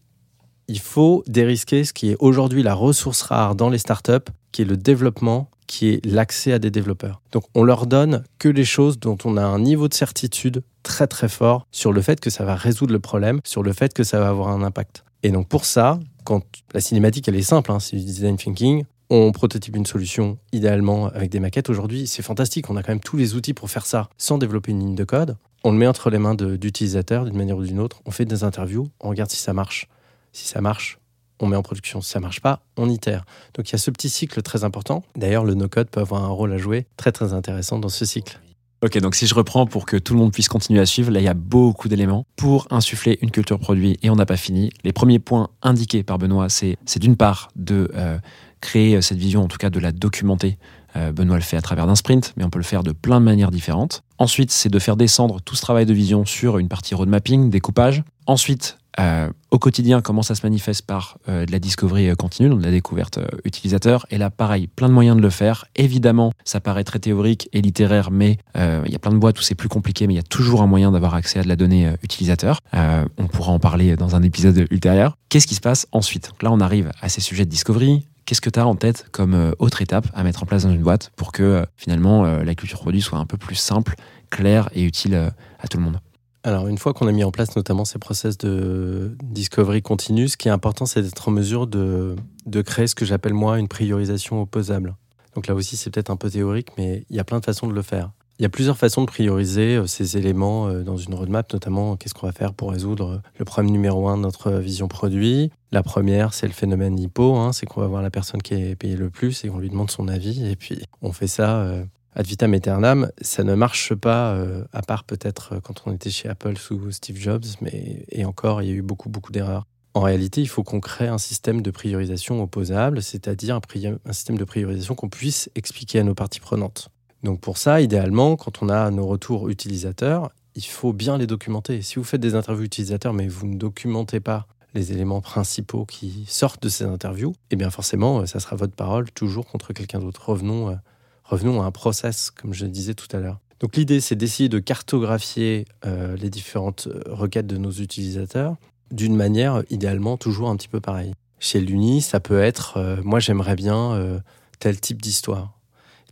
il faut dérisquer ce qui est aujourd'hui la ressource rare dans les startups, qui est le développement, qui est l'accès à des développeurs. Donc on leur donne que les choses dont on a un niveau de certitude très très fort sur le fait que ça va résoudre le problème, sur le fait que ça va avoir un impact. Et donc pour ça, quand la cinématique elle est simple, hein, c'est du design thinking, on prototype une solution idéalement avec des maquettes. Aujourd'hui, c'est fantastique, on a quand même tous les outils pour faire ça sans développer une ligne de code. On le met entre les mains d'utilisateurs d'une manière ou d'une autre, on fait des interviews, on regarde si ça marche. Si ça marche, on met en production. Si ça marche pas, on itère. Donc il y a ce petit cycle très important. D'ailleurs, le no-code peut avoir un rôle à jouer très très intéressant dans ce cycle. Ok, donc si je reprends pour que tout le monde puisse continuer à suivre, là il y a beaucoup d'éléments pour insuffler une culture produit et on n'a pas fini. Les premiers points indiqués par Benoît, c'est d'une part de euh, créer cette vision, en tout cas de la documenter. Euh, Benoît le fait à travers d'un sprint, mais on peut le faire de plein de manières différentes. Ensuite, c'est de faire descendre tout ce travail de vision sur une partie road mapping, découpage. Ensuite, euh, au quotidien, comment ça se manifeste par euh, de la discovery euh, continue, donc de la découverte euh, utilisateur. Et là, pareil, plein de moyens de le faire. Évidemment, ça paraît très théorique et littéraire, mais euh, il y a plein de boîtes où c'est plus compliqué, mais il y a toujours un moyen d'avoir accès à de la donnée utilisateur. On pourra en parler dans un épisode ultérieur. Qu'est-ce qui se passe ensuite? Là, on arrive à ces sujets de discovery. Qu'est-ce que tu as en tête comme autre étape à mettre en place dans une boîte pour que finalement la culture produit soit un peu plus simple, claire et utile à tout le monde? Alors, une fois qu'on a mis en place notamment ces process de discovery continue, ce qui est important, c'est d'être en mesure de, de créer ce que j'appelle moi une priorisation opposable. Donc là aussi, c'est peut-être un peu théorique, mais il y a plein de façons de le faire. Il y a plusieurs façons de prioriser euh, ces éléments euh, dans une roadmap, notamment qu'est-ce qu'on va faire pour résoudre euh, le problème numéro un de notre vision produit. La première, c'est le phénomène hypo, hein, c'est qu'on va voir la personne qui est payée le plus et on lui demande son avis, et puis on fait ça euh, ad vitam aeternam. Ça ne marche pas, euh, à part peut-être euh, quand on était chez Apple sous Steve Jobs, mais et encore, il y a eu beaucoup, beaucoup d'erreurs. En réalité, il faut qu'on crée un système de priorisation opposable, c'est-à-dire un, un système de priorisation qu'on puisse expliquer à nos parties prenantes. Donc pour ça, idéalement, quand on a nos retours utilisateurs, il faut bien les documenter. Si vous faites des interviews utilisateurs, mais vous ne documentez pas les éléments principaux qui sortent de ces interviews, eh bien forcément, euh, ça sera votre parole toujours contre quelqu'un d'autre. Revenons, revenons à un process, comme je disais tout à l'heure. Donc l'idée, c'est d'essayer de cartographier euh, les différentes euh, requêtes de nos utilisateurs d'une manière idéalement toujours un petit peu pareille. Chez l'Uni, ça peut être, euh, moi j'aimerais bien tel type d'histoire.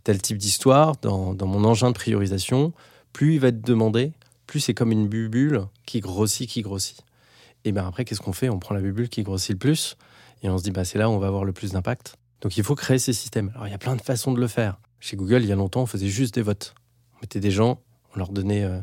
Tel type d'histoire, dans, mon engin de priorisation, plus il va être demandé, plus c'est comme une bulle qui grossit, qui grossit. Et bien après, qu'est-ce qu'on fait? On prend la bubule qui grossit le plus et on se dit, bah, c'est là où on va avoir le plus d'impact. Donc il faut créer ces systèmes. Alors il y a plein de façons de le faire. Chez Google, il y a longtemps, on faisait juste des votes. On mettait des gens, on leur donnait euh,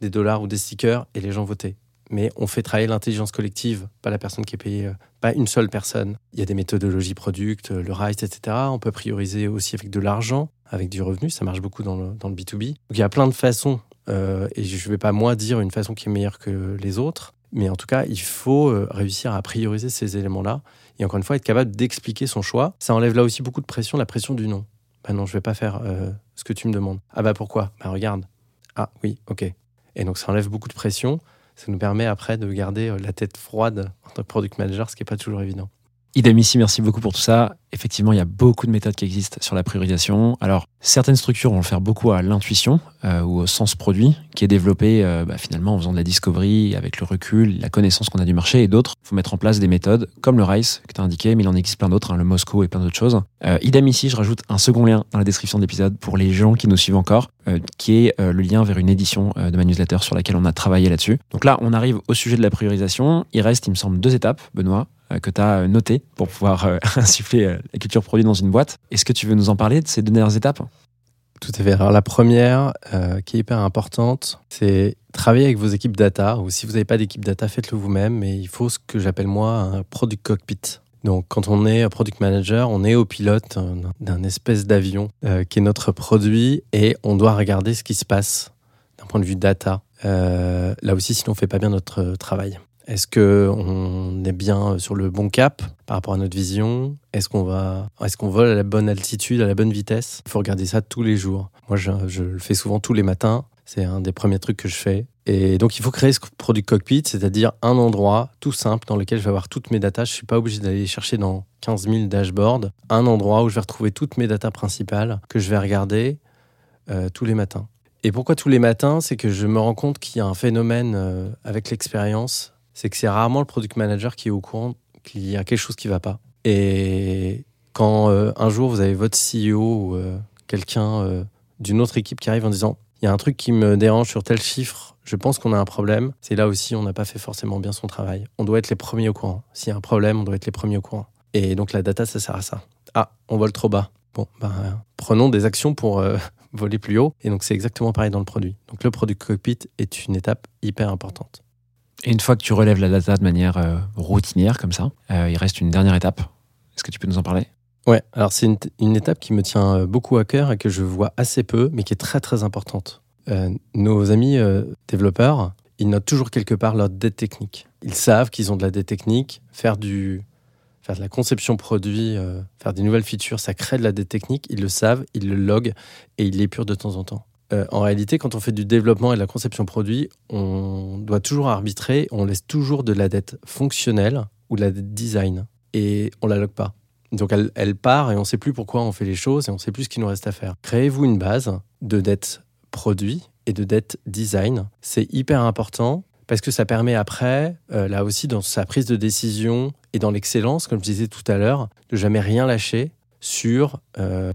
des dollars ou des stickers et les gens votaient. Mais on fait travailler l'intelligence collective, pas la personne qui est payée, euh, pas une seule personne. Il y a des méthodologies product, euh, le RISE, etc. On peut prioriser aussi avec de l'argent, avec du revenu. Ça marche beaucoup dans le, dans le B2B. Donc il y a plein de façons. et je ne vais pas moi dire une façon qui est meilleure que les autres. Mais en tout cas, il faut réussir à prioriser ces éléments-là. Et encore une fois, être capable d'expliquer son choix. Ça enlève là aussi beaucoup de pression, la pression du non. Bah non, je vais pas faire euh, ce que tu me demandes. Ah bah pourquoi? Bah regarde. Ah oui, ok. Et donc ça enlève beaucoup de pression. Ça nous permet après de garder euh, la tête froide en tant que product manager, ce qui n'est pas toujours évident. Idem ici, merci beaucoup pour tout ça. Effectivement, il y a beaucoup de méthodes qui existent sur la priorisation. Alors, certaines structures vont le faire beaucoup à l'intuition euh, ou au sens produit, qui est développé euh, bah, finalement en faisant de la discovery, avec le recul, la connaissance qu'on a du marché, et d'autres. Il faut mettre en place des méthodes comme le RICE que tu as indiqué, mais il en existe plein d'autres, hein, le Moscow et plein d'autres choses. Euh, idem ici, je rajoute un second lien dans la description de l'épisode pour les gens qui nous suivent encore, euh, qui est euh, le lien vers une édition de ma newsletter sur laquelle on a travaillé là-dessus. Donc là, on arrive au sujet de la priorisation. Il reste, il me semble, deux étapes, Benoît que tu as noté pour pouvoir euh, (laughs) insuffler euh, la culture produit dans une boîte. Est-ce que tu veux nous en parler de ces dernières étapes? Tout à fait. Alors la première, euh, qui est hyper importante, c'est travailler avec vos équipes data. Ou si vous n'avez pas d'équipe data, faites-le vous-même. Mais il faut ce que j'appelle moi un product cockpit. Donc quand on est product manager, on est au pilote euh, d'un espèce d'avion euh, qui est notre produit et on doit regarder ce qui se passe d'un point de vue data. Euh, là aussi, sinon on fait pas bien notre euh, travail. Est-ce que on est bien sur le bon cap par rapport à notre vision? Est-ce qu'on va, est-ce qu'on vole à la bonne altitude, à la bonne vitesse? Il faut regarder ça tous les jours. Moi, je, le fais souvent tous les matins. C'est un des premiers trucs que je fais. Et donc, il faut créer ce produit cockpit, c'est-à-dire un endroit tout simple dans lequel je vais avoir toutes mes datas. Je suis pas obligé d'aller chercher dans 15 000 dashboards. Un endroit où je vais retrouver toutes mes datas principales que je vais regarder euh, tous les matins. Et pourquoi tous les matins? C'est que je me rends compte qu'il y a un phénomène euh, avec l'expérience. C'est que c'est rarement le product manager qui est au courant qu'il y a quelque chose qui va pas. Et quand euh, un jour vous avez votre CEO ou euh, quelqu'un euh, d'une autre équipe qui arrive en disant il y a un truc qui me dérange sur tel chiffre, je pense qu'on a un problème. C'est là aussi, on n'a pas fait forcément bien son travail. On doit être les premiers au courant. S'il y a un problème, on doit être les premiers au courant. Et donc la data, ça sert à ça. Ah, on vole trop bas. Bon, ben, prenons des actions pour (laughs) voler plus haut. Et donc c'est exactement pareil dans le produit. Donc le product cockpit est une étape hyper importante. Et une fois que tu relèves la data de manière euh, routinière, comme ça, euh, il reste une dernière étape. Est-ce que tu peux nous en parler? Ouais, alors c'est une, étape qui me tient euh, beaucoup à cœur et que je vois assez peu, mais qui est très très importante. Nos amis développeurs, ils notent toujours quelque part leur dette technique. Ils savent qu'ils ont de la dette technique. Faire, du, faire de la conception produit, faire des nouvelles features, ça crée de la dette technique. Ils le savent, ils le loguent et ils l'épurent de temps en temps. Euh, en réalité, quand on fait du développement et de la conception produit, on doit toujours arbitrer, on laisse toujours de la dette fonctionnelle ou de la dette design. Et on la log pas. Donc elle, elle part et on ne sait plus pourquoi on fait les choses et on ne sait plus ce qu'il nous reste à faire. Créez-vous une base de dette produit et de dette design. C'est hyper important parce que ça permet après, euh, là aussi dans sa prise de décision et dans l'excellence, comme je disais tout à l'heure, de jamais rien lâcher sur euh,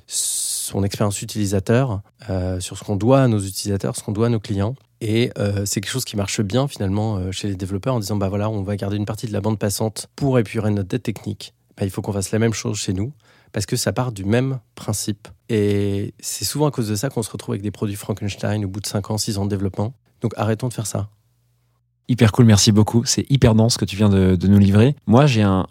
son expérience utilisateur, euh, sur ce qu'on doit à nos utilisateurs, ce qu'on doit à nos clients. Et euh, c'est quelque chose qui marche bien finalement euh, chez les développeurs en disant bah voilà, on va garder une partie de la bande passante pour épurer notre dette technique. Bah, il faut qu'on fasse la même chose chez nous parce que ça part du même principe. Et c'est souvent à cause de ça qu'on se retrouve avec des produits Frankenstein au bout de 5 ans, 6 ans de développement. Donc arrêtons de faire ça. Hyper cool, merci beaucoup. C'est hyper dense ce que tu viens de, nous livrer. Moi, j'ai un-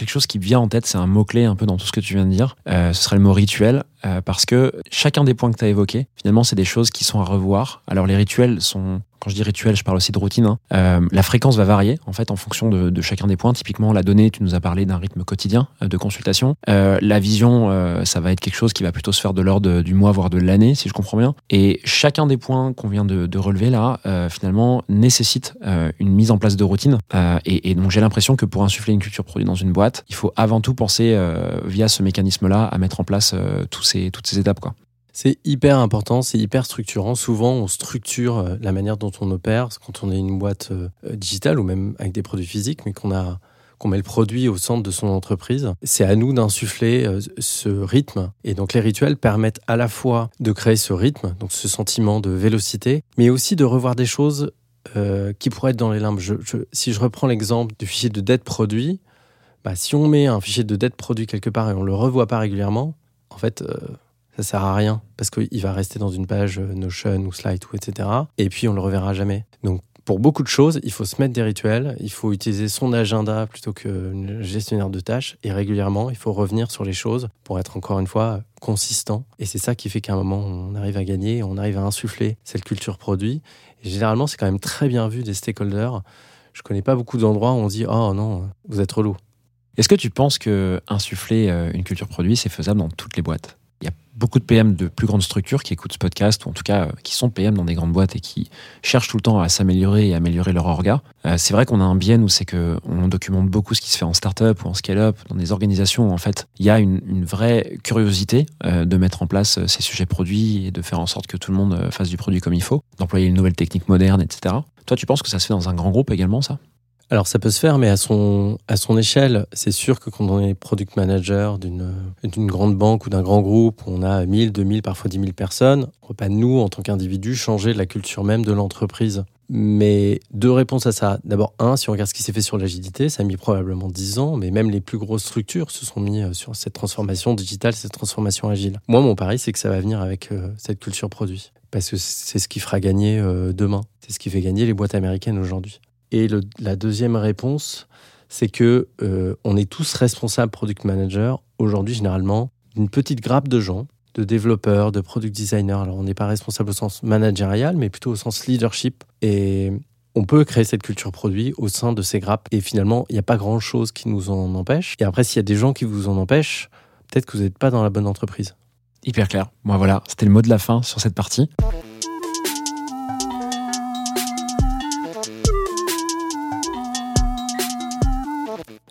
quelque chose qui vient en tête, c'est un mot-clé un peu dans tout ce que tu viens de dire. Euh, ce serait le mot rituel, euh, parce que chacun des points que tu as évoqués, finalement, c'est des choses qui sont à revoir. Alors, les rituels sont, quand je dis rituel, je parle aussi de routine. hein. Euh, la fréquence va varier, en fait, en fonction de, chacun des points. Typiquement, la donnée, tu nous as parlé d'un rythme quotidien de consultation. La vision, ça va être quelque chose qui va plutôt se faire de l'ordre du mois, voire de l'année, si je comprends bien. Et chacun des points qu'on vient de, relever là, finalement, nécessite une mise en place de routine. Et, et donc, j'ai l'impression que pour insuffler une culture produit dans une boîte, il faut avant tout penser, euh, via ce mécanisme-là, à mettre en place euh, tous ces, toutes ces étapes. Quoi. C'est hyper important, c'est hyper structurant. Souvent, on structure euh, la manière dont on opère quand on est une boîte digitale ou même avec des produits physiques, mais qu'on a qu'on met le produit au centre de son entreprise. C'est à nous d'insuffler ce rythme. Et donc les rituels permettent à la fois de créer ce rythme, donc ce sentiment de vélocité, mais aussi de revoir des choses qui pourrait être dans les limbes. Si je reprends l'exemple du fichier de dette produit, bah, si on met un fichier de dette produit quelque part et on le revoit pas régulièrement, en fait, euh, ça sert à rien parce qu'il va rester dans une page euh, Notion ou Slide ou etc. Et puis on le reverra jamais. Donc pour beaucoup de choses, il faut se mettre des rituels, il faut utiliser son agenda plutôt que gestionnaire de tâches et régulièrement, il faut revenir sur les choses pour être encore une fois consistant. Et c'est ça qui fait qu'à un moment, on arrive à gagner, on arrive à insuffler cette culture produit. Et généralement, c'est quand même très bien vu des stakeholders. Je connais pas beaucoup d'endroits où on dit Oh non, vous êtes relou. Est-ce que tu penses que insuffler euh, une culture produit, c'est faisable dans toutes les boîtes? Il y a beaucoup de PM de plus grandes structures qui écoutent ce podcast, ou en tout cas euh, qui sont PM dans des grandes boîtes et qui cherchent tout le temps à s'améliorer et à améliorer leur orga. Euh, c'est vrai qu'on a un biais, nous, c'est qu'on documente beaucoup ce qui se fait en startup ou en scale-up, dans des organisations où en fait il y a une, une vraie curiosité de mettre en place ces sujets produits et de faire en sorte que tout le monde fasse du produit comme il faut, d'employer une nouvelle technique moderne, etc. Toi, tu penses que ça se fait dans un grand groupe également, ça? Alors ça peut se faire, mais à son, à son échelle, c'est sûr que quand on est product manager d'une grande banque ou d'un grand groupe, on a 1000, 2000, parfois 10 000 personnes, on peut pas, nous, en tant qu'individus, changer la culture même de l'entreprise. Mais deux réponses à ça. D'abord, un, si on regarde ce qui s'est fait sur l'agilité, ça a mis probablement 10 ans, mais même les plus grosses structures se sont mis euh, sur cette transformation digitale, cette transformation agile. Moi, mon pari, c'est que ça va venir avec euh, cette culture produit. Parce que c'est ce qui fera gagner euh, demain. C'est ce qui fait gagner les boîtes américaines aujourd'hui. Et la deuxième réponse, c'est que euh, on est tous responsables product managers aujourd'hui généralement d'une petite grappe de gens, de développeurs, de product designers. Alors on n'est pas responsable au sens managérial, mais plutôt au sens leadership. Et on peut créer cette culture produit au sein de ces grappes. Et finalement, il n'y a pas grand-chose qui nous en empêche. Et après, s'il y a des gens qui vous en empêchent, peut-être que vous n'êtes pas dans la bonne entreprise. Hyper clair. Bon, voilà, c'était le mot de la fin sur cette partie.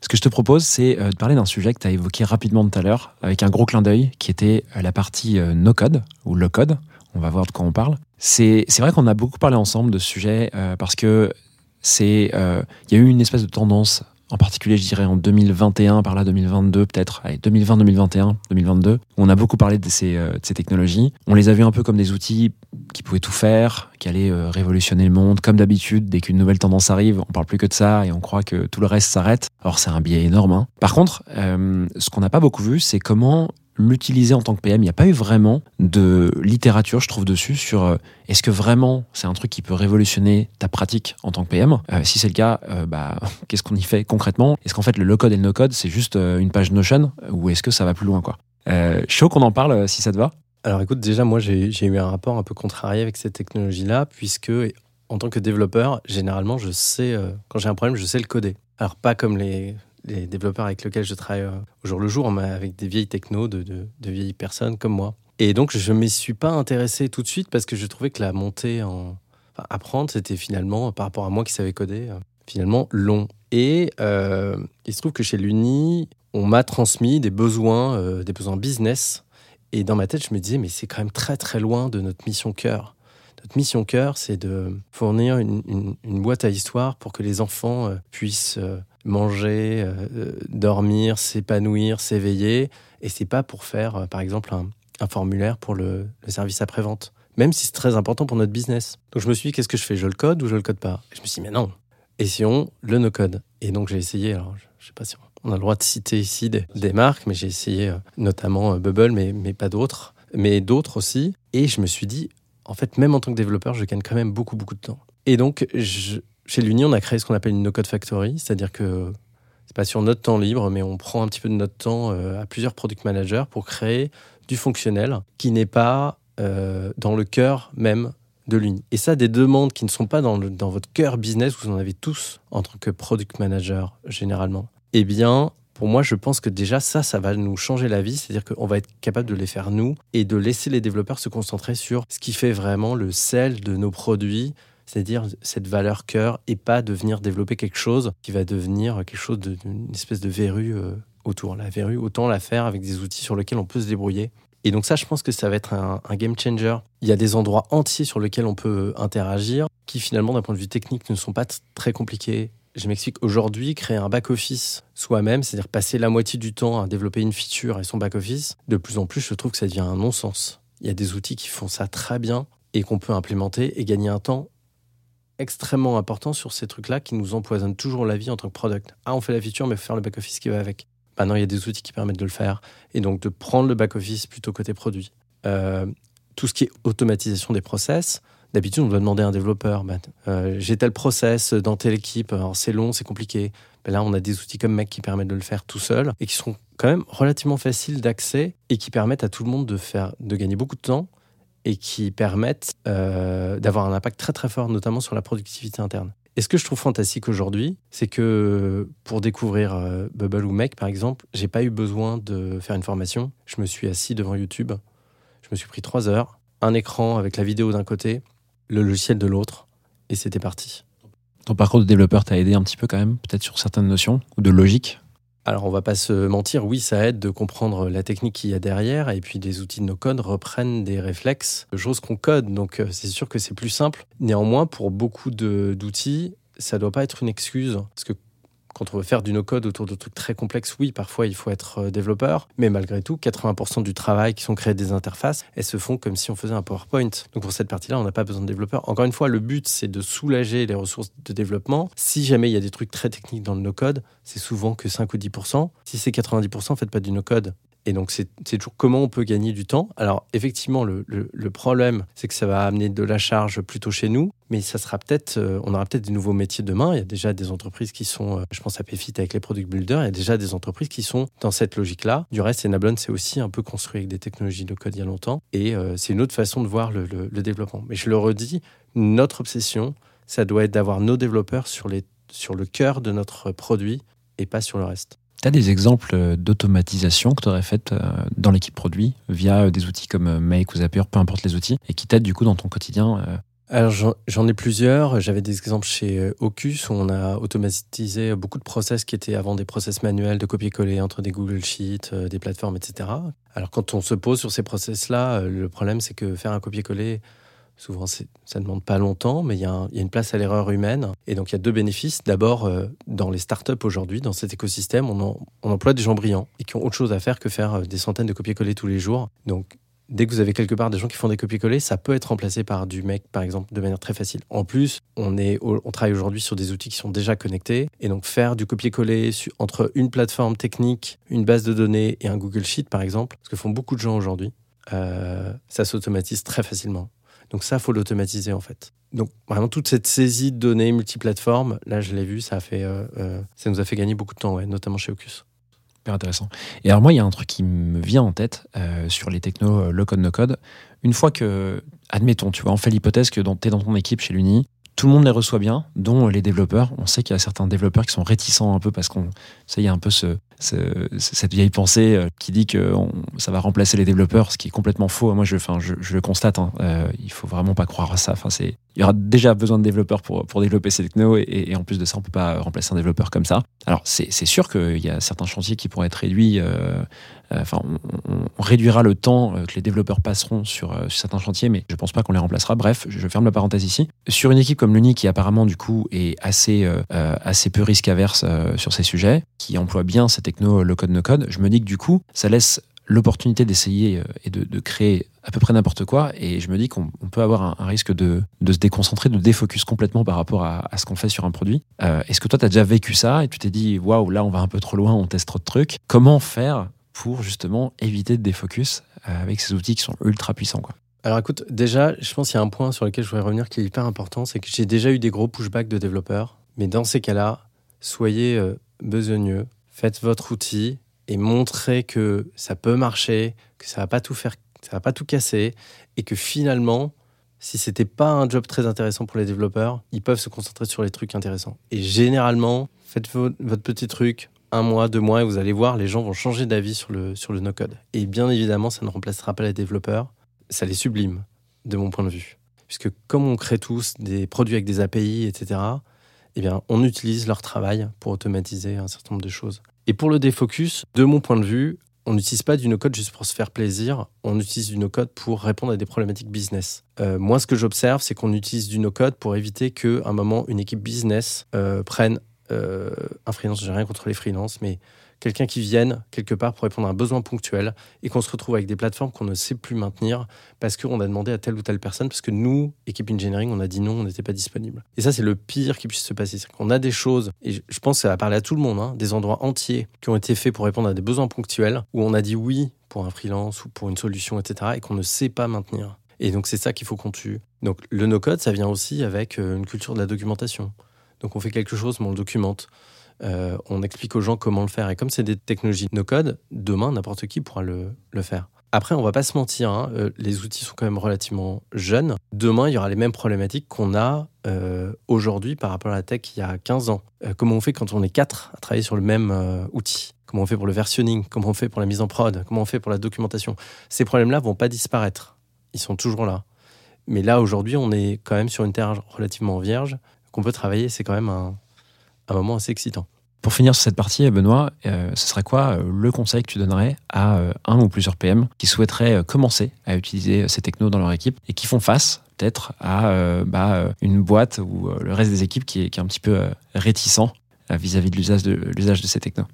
Que je te propose, c'est euh, de parler d'un sujet que tu as évoqué rapidement tout à l'heure, avec un gros clin d'œil, qui était euh, la partie euh, no-code, ou low-code. On va voir de quoi on parle. C'est vrai qu'on a beaucoup parlé ensemble de ce sujet, parce que c'est il y a eu une espèce de tendance, en particulier, je dirais, en 2021, par là, 2022, peut-être, allez, 2020, 2021, 2022, où on a beaucoup parlé de ces, euh, technologies. On les a vus un peu comme des outils qui pouvaient tout faire, qui allaient euh, révolutionner le monde. Comme d'habitude, dès qu'une nouvelle tendance arrive, on parle plus que de ça et on croit que tout le reste s'arrête. Or, c'est un biais énorme. hein. Par contre, euh, ce qu'on n'a pas beaucoup vu, c'est comment l'utiliser en tant que PM. Il n'y a pas eu vraiment de littérature, je trouve, dessus sur euh, est-ce que vraiment c'est un truc qui peut révolutionner ta pratique en tant que PM Euh, Si c'est le cas, euh, bah, (laughs) qu'est-ce qu'on y fait concrètement? Est-ce qu'en fait le low-code et le no-code, c'est juste une page Notion? Ou est-ce que ça va plus loin quoi? Chaud qu'on en parle si ça te va. Alors écoute, déjà, moi, j'ai eu un rapport un peu contrarié avec cette technologie-là, puisque en tant que développeur, généralement, je sais, quand j'ai un problème, je sais le coder. Alors, pas comme les, les développeurs avec lesquels je travaille euh, au jour le jour, mais avec des vieilles technos de, de, vieilles personnes comme moi. Et donc, je ne m'y suis pas intéressé tout de suite parce que je trouvais que la montée en. Apprendre, c'était finalement, par rapport à moi qui savais coder, euh, finalement long. Et euh, il se trouve que chez l'Uni, on m'a transmis des besoins, des besoins business et dans ma tête, je me disais, mais c'est quand même très très loin de notre mission cœur. Notre mission cœur, c'est de fournir une, une- boîte à histoire pour que les enfants puissent manger, euh, euh, dormir, s'épanouir, s'éveiller. Et c'est pas pour faire, euh, par exemple, un, formulaire pour le, service après-vente. Même si c'est très important pour notre business. Donc je me suis dit, qu'est-ce que je fais? Je le code ou je le code pas? Je me suis dit, mais non, essayons le no-code. Et donc j'ai essayé, alors je, je sais pas si on a le droit de citer ici des, marques, mais j'ai essayé notamment Bubble, mais, mais pas d'autres, mais d'autres aussi. Et je me suis dit, en fait, même en tant que développeur, je gagne quand même beaucoup, beaucoup de temps. Et donc, je- chez l'Uni, on a créé ce qu'on appelle une no-code factory, c'est-à-dire que c'est pas sur notre temps libre, mais on prend un petit peu de notre temps euh, à plusieurs product managers pour créer du fonctionnel qui n'est pas euh, dans le cœur même de l'Uni. Et ça, des demandes qui ne sont pas dans, dans votre cœur business, vous en avez tous en tant que product manager généralement. Eh bien, pour moi, je pense que déjà ça, ça va nous changer la vie. C'est-à-dire qu'on va être capable de les faire nous et de laisser les développeurs se concentrer sur ce qui fait vraiment le sel de nos produits, c'est-à-dire cette valeur cœur et pas de venir développer quelque chose qui va devenir quelque chose d'une espèce de verrue euh, autour. La verrue, autant la faire avec des outils sur lesquels on peut se débrouiller. Et donc ça, je pense que ça va être un, un game changer. Il y a des endroits entiers sur lesquels on peut interagir qui finalement, d'un point de vue technique, ne sont pas très compliqués. Je m'explique, aujourd'hui, créer un back-office soi-même, c'est-à-dire passer la moitié du temps à développer une feature et son back-office, de plus en plus, je trouve que ça devient un non-sens. Il y a des outils qui font ça très bien et qu'on peut implémenter et gagner un temps extrêmement important sur ces trucs-là qui nous empoisonnent toujours la vie en tant que product. Ah, on fait la feature, mais il faut faire le back-office qui va avec. Bah non, il y a des outils qui permettent de le faire. Et donc, de prendre le back-office plutôt côté produit. Euh, tout ce qui est automatisation des process, d'habitude, on doit demander à un développeur bah, euh, j'ai tel process dans telle équipe, c'est long, c'est compliqué. Là, on a des outils comme Mac qui permettent de le faire tout seul et qui sont quand même relativement faciles d'accès et qui permettent à tout le monde de, faire, de gagner beaucoup de temps et qui permettent euh, d'avoir un impact très très fort, notamment sur la productivité interne. Et ce que je trouve fantastique aujourd'hui, c'est que pour découvrir euh, Bubble ou Make, par exemple, j'ai pas eu besoin de faire une formation. Je me suis assis devant YouTube, je me suis pris trois heures, un écran avec la vidéo d'un côté, le logiciel de l'autre, et c'était parti. Ton parcours de développeur t'a aidé un petit peu quand même, peut-être sur certaines notions ou de logique? Alors on va pas se mentir, oui, ça aide de comprendre la technique qu'il y a derrière, et puis des outils de no-code reprennent des réflexes, choses qu'on code, donc euh, c'est sûr que c'est plus simple. Néanmoins, pour beaucoup d'outils, ça doit pas être une excuse, quand on veut faire du no-code autour de trucs très complexes, oui, parfois il faut être euh, développeur, mais malgré tout, 80% du travail qui sont créés des interfaces, elles se font comme si on faisait un PowerPoint. Donc pour cette partie-là, on n'a pas besoin de développeurs. Encore une fois, le but, c'est de soulager les ressources de développement. Si jamais il y a des trucs très techniques dans le no-code, c'est souvent que 5 ou 10%. Si c'est 90%, faites pas du no-code. Et donc, c'est toujours comment on peut gagner du temps. Alors, effectivement, le, problème, c'est que ça va amener de la charge plutôt chez nous, mais ça sera peut-être, euh, on aura peut-être des nouveaux métiers demain. Il y a déjà des entreprises qui sont, euh, je pense à Payfit avec les product builders, il y a déjà des entreprises qui sont dans cette logique-là. Du reste, Enablon, c'est aussi un peu construit avec des technologies de code il y a longtemps, et euh, c'est une autre façon de voir le, développement. Mais je le redis, notre obsession, ça doit être d'avoir nos développeurs sur le cœur de notre produit et pas sur le reste. Tu as des exemples euh, d'automatisation que tu aurais faites euh, dans l'équipe produit via euh, des outils comme Make ou Zapier, peu importe les outils, et qui t'aident du coup dans ton quotidien alors j'en ai plusieurs. J'avais des exemples chez Ocus où on a automatisé beaucoup de process qui étaient avant des process manuels de copier-coller entre des Google Sheets, des plateformes, etc. Alors quand on se pose sur ces process-là, le problème c'est que faire un copier-coller, Souvent, ça ne demande pas longtemps, mais il y, a une place à l'erreur humaine. Et donc, il y a deux bénéfices. D'abord, euh, dans les startups aujourd'hui, dans cet écosystème, on, emploie des gens brillants et qui ont autre chose à faire que faire euh, des centaines de copier-coller tous les jours. Donc, dès que vous avez quelque part des gens qui font des copier-coller, ça peut être remplacé par du mec, par exemple, de manière très facile. En plus, on, travaille aujourd'hui sur des outils qui sont déjà connectés. Et donc, faire du copier-coller entre une plateforme technique, une base de données et un Google Sheet, par exemple, ce que font beaucoup de gens aujourd'hui, euh, ça s'automatise très facilement. Donc ça, faut l'automatiser en fait. Donc vraiment toute cette saisie de données multiplateformes, là je l'ai vu, ça a fait, euh, euh, ça nous a fait gagner beaucoup de temps, ouais, notamment chez Ocus. Super intéressant. Et alors moi, il y a un truc qui me vient en tête euh, sur les technos low code no code. Une fois que, admettons, tu vois, on fait l'hypothèse que tu es dans ton équipe chez l'Uni, tout le monde les reçoit bien, dont les développeurs. On sait qu'il y a certains développeurs qui sont réticents un peu parce qu'on, ça, y a un peu ce, cette vieille pensée euh, qui dit que ça va remplacer les développeurs, ce qui est complètement faux. Moi, je, enfin, je, le constate. Hein. Euh, il faut vraiment pas croire à ça. Enfin, c'est, il y aura déjà besoin de développeurs pour, pour développer ces technos et, en plus de ça, on peut pas remplacer un développeur comme ça. Alors, c'est, sûr qu'il y a certains chantiers qui pourraient être réduits. Euh enfin, on, réduira le temps que les développeurs passeront sur, sur, certains chantiers, mais je pense pas qu'on les remplacera. Bref, je ferme la parenthèse ici. Sur une équipe comme l'Uni qui apparemment du coup est assez, assez peu risque averse sur ces sujets, qui emploie bien cette techno le code no code, je me dis que du coup, ça laisse l'opportunité d'essayer euh, et de, créer à peu près n'importe quoi. Et je me dis qu'on peut avoir un, risque de, se déconcentrer, de défocus complètement par rapport à, ce qu'on fait sur un produit. Euh, est-ce que toi, tu as déjà vécu ça et tu t'es dit, waouh, là, on va un peu trop loin, on teste trop de trucs Comment faire pour justement éviter de défocus euh, avec ces outils qui sont ultra puissants alors écoute, déjà, je pense qu'il y a un point sur lequel je voudrais revenir qui est hyper important, c'est que j'ai déjà eu des gros pushbacks de développeurs, mais dans ces cas-là, soyez besogneux, faites votre outil et montrez que ça peut marcher, que ça va pas tout faire, ça va pas tout casser, et que finalement, si c'était pas un job très intéressant pour les développeurs, ils peuvent se concentrer sur les trucs intéressants. Et généralement, faites votre, petit truc, un mois, deux mois, et vous allez voir, les gens vont changer d'avis sur le, sur le no-code. Et bien évidemment, ça ne remplacera pas les développeurs, ça les sublime, de mon point de vue. Puisque comme on crée tous des produits avec des API, etc., eh bien, on utilise leur travail pour automatiser un certain nombre de choses. Et pour le défocus, de mon point de vue, on n'utilise pas du no-code juste pour se faire plaisir, on utilise du no-code pour répondre à des problématiques business. Euh, moi, ce que j'observe, c'est qu'on utilise du no-code pour éviter qu'à un moment, une équipe business euh, prenne euh, un freelance, j'ai rien contre les freelances, mais quelqu'un qui vienne quelque part pour répondre à un besoin ponctuel et qu'on se retrouve avec des plateformes qu'on ne sait plus maintenir parce qu'on a demandé à telle ou telle personne, parce que nous, équipe engineering, on a dit non, on n'était pas disponible. Et ça, c'est le pire qui puisse se passer. C'est qu'on a des choses, et je- pense que ça va parler à tout le monde, hein, des endroits entiers qui ont été faits pour répondre à des besoins ponctuels où on a dit oui pour un freelance ou pour une solution, etc., et qu'on ne sait pas maintenir. Et donc, c'est ça qu'il faut qu'on tue. Donc, le no-code, ça vient aussi avec euh, une culture de la documentation. Donc, on fait quelque chose, mais on le documente. Euh, on explique aux gens comment le faire. Et comme c'est des technologies no-code, demain, n'importe qui pourra le, faire. Après, on va pas se mentir, hein, euh, les outils sont quand même relativement jeunes. Demain, il y aura les mêmes problématiques qu'on a euh, aujourd'hui par rapport à la tech il y a 15 ans. Comment on fait quand on est quatre à travailler sur le même outil? Comment on fait pour le versionning? Comment on fait pour la mise en prod? Comment on fait pour la documentation? Ces problèmes-là vont pas disparaître. Ils sont toujours là. Mais là, aujourd'hui, on est quand même sur une terre relativement vierge qu'on peut travailler. C'est quand même un, un moment assez excitant. Pour finir sur cette partie, Benoît, euh, ce serait quoi euh, le conseil que tu donnerais à euh, un ou plusieurs PM qui souhaiteraient commencer à utiliser ces technos dans leur équipe et qui font face peut-être à bah, une boîte ou le reste des équipes qui est, qui est un petit peu réticent vis-à-vis de l'usage de, ces technos?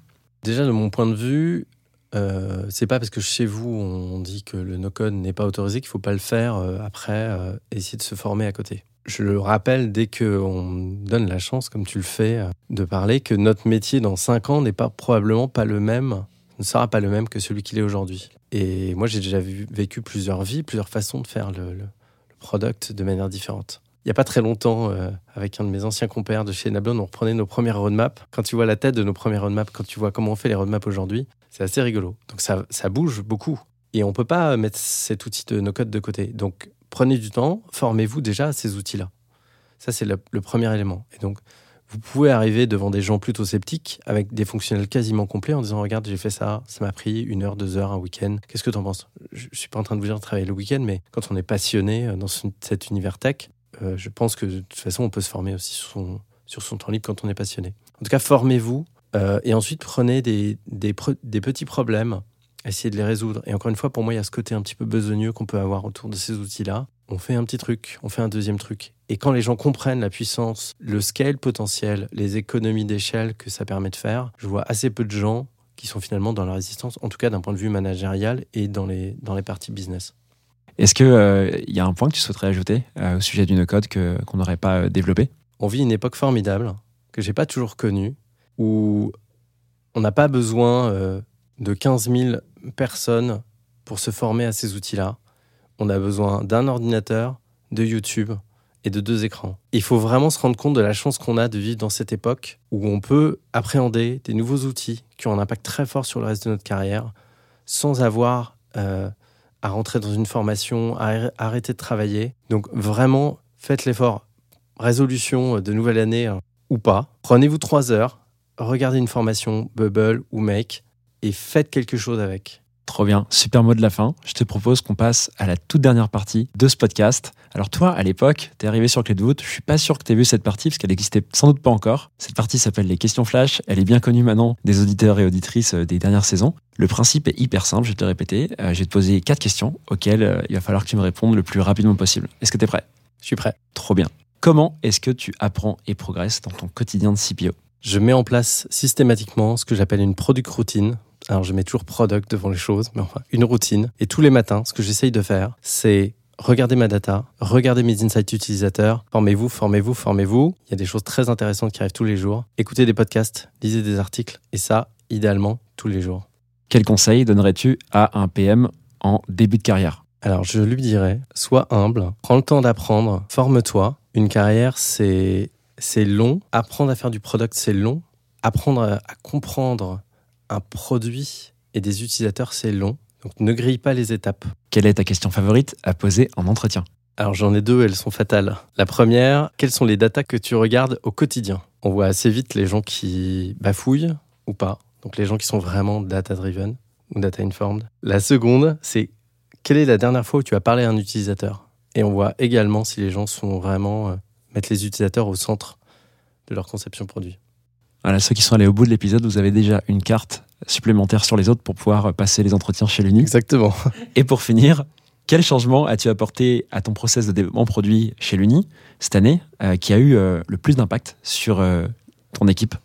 Déjà, de mon point de vue, euh, c'est pas parce que chez vous on dit que le no-code n'est pas autorisé qu'il faut pas le faire euh, après, euh, essayer de se former à côté. Je le rappelle dès qu'on donne la chance, comme tu le fais, euh, de parler que notre métier dans 5 ans n'est pas probablement pas le même, ne sera pas le même que celui qu'il est aujourd'hui. Et moi, j'ai déjà vécu plusieurs vies, plusieurs façons de faire le, le- le product de manière différente. Il n'y a pas très longtemps, euh, avec un de mes anciens compères de chez Nablon, on reprenait nos premières roadmaps. Quand tu vois la tête de nos premières roadmaps, quand tu vois comment on fait les roadmaps aujourd'hui, c'est assez rigolo. Donc ça, bouge beaucoup. Et on peut pas mettre cet outil de no-code de côté. Donc prenez du temps, formez-vous déjà à ces outils-là. Ça, c'est le, premier élément. Et donc, vous pouvez arriver devant des gens plutôt sceptiques avec des fonctionnels quasiment complets en disant Regarde, j'ai fait ça, ça m'a pris une heure, deux heures, un week-end. Qu'est-ce que tu en penses? Je ne suis pas en train de vous dire de travailler le week-end, mais quand on est passionné euh, dans ce- cet univers tech, euh, je pense que de toute façon, on peut se former aussi sur son, temps libre quand on est passionné. En tout cas, formez-vous euh, et ensuite prenez des, des, pre- des petits problèmes, essayez de les résoudre. Et encore une fois, pour moi, il y a ce côté un petit peu besogneux qu'on peut avoir autour de ces outils-là. On fait un petit truc, on fait un deuxième truc. Et quand les gens comprennent la puissance, le scale potentiel, les économies d'échelle que ça permet de faire, je vois assez peu de gens qui sont finalement dans la résistance, en tout cas d'un point de vue managérial et dans les, dans les parties business. Est-ce qu'il y a un point que tu souhaiterais ajouter euh, au sujet du no-code qu'on n'aurait pas euh, développé On vit une époque formidable que j'ai pas toujours connue où on n'a pas besoin euh, de 15 000 personnes pour se former à ces outils-là. On a besoin d'un ordinateur, de YouTube et de deux écrans. Il faut vraiment se rendre compte de la chance qu'on a de vivre dans cette époque où on peut appréhender des nouveaux outils qui ont un impact très fort sur le reste de notre carrière sans avoir euh, à rentrer dans une formation, à arr- arrêter de travailler. Donc vraiment, faites l'effort résolution de nouvelle année hein, ou pas, prenez-vous trois heures, regardez une formation Bubble ou Make et faites quelque chose avec. Trop bien, super mot de la fin. Je te propose qu'on passe à la toute dernière partie de ce podcast. Alors toi, à l'époque, t'es arrivé sur Clé de voûte. Je suis pas sûr que t'aies vu cette partie parce qu'elle existait sans doute pas encore. Cette partie s'appelle les questions flash. Elle est bien connue maintenant des auditeurs et auditrices euh, des dernières saisons. Le principe est hyper simple, je vais te le répéter. Euh, je vais te poser quatre questions auxquelles euh, il va falloir que tu me répondes le plus rapidement possible. Est-ce que t'es prêt? Je suis prêt. Trop bien. Comment est-ce que tu apprends et progresses dans ton quotidien de CPO Je mets en place systématiquement ce que j'appelle une product routine. Alors je mets toujours product devant les choses, mais enfin une routine. Et tous les matins, ce que j'essaye de faire, c'est regarder ma data, regarder mes insights utilisateurs, formez-vous, formez-vous, formez-vous. Il y a des choses très intéressantes qui arrivent tous les jours. Écoutez des podcasts, lisez des articles, et ça, idéalement, tous les jours. Quel conseil donnerais-tu à un PM en début de carrière? Alors, je lui dirais, sois humble, prends le temps d'apprendre, forme-toi. Une carrière, c'est long. Apprendre à faire du product, c'est long. Apprendre à comprendre un produit et des utilisateurs, c'est long. Donc, ne grille pas les étapes. Quelle est ta question favorite à poser en entretien? Alors, j'en ai deux, elles sont fatales. La première, quelles sont les datas que tu regardes au quotidien? On voit assez vite les gens qui bafouillent ou pas. Donc, les gens qui sont vraiment data-driven ou data-informed. La seconde, c'est quelle est la dernière fois où tu as parlé à un utilisateur? Et on voit également si les gens sont vraiment euh, mettre les utilisateurs au centre de leur conception produit. Voilà, ceux qui sont allés au bout de l'épisode, vous avez déjà une carte supplémentaire sur les autres pour pouvoir passer les entretiens chez l'Uni. Exactement. Et pour finir, quel changement as-tu apporté à ton process de développement produit chez l'Uni cette année euh, qui a eu euh, le plus d'impact sur euh, ton équipe?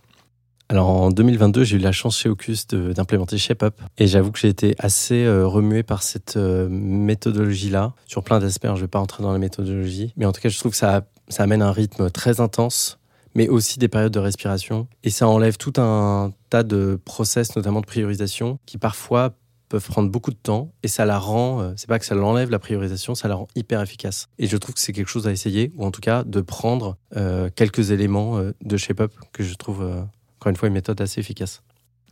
Alors en 2022, j'ai eu la chance chez Ocus d'implémenter ShapeUp et j'avoue que j'ai été assez remué par cette méthodologie-là sur plein d'aspects. hein, Je ne vais pas entrer dans la méthodologie, mais en tout cas, je trouve que ça, ça amène un rythme très intense, mais aussi des périodes de respiration et ça enlève tout un tas de process, notamment de priorisation, qui parfois peuvent prendre beaucoup de temps et ça la rend, euh, c'est pas que ça l'enlève la priorisation, ça la rend hyper efficace. Et je trouve que c'est quelque chose à essayer, ou en tout cas de prendre euh, quelques éléments euh, de ShapeUp que je trouve, euh, encore une fois, une méthode assez efficace.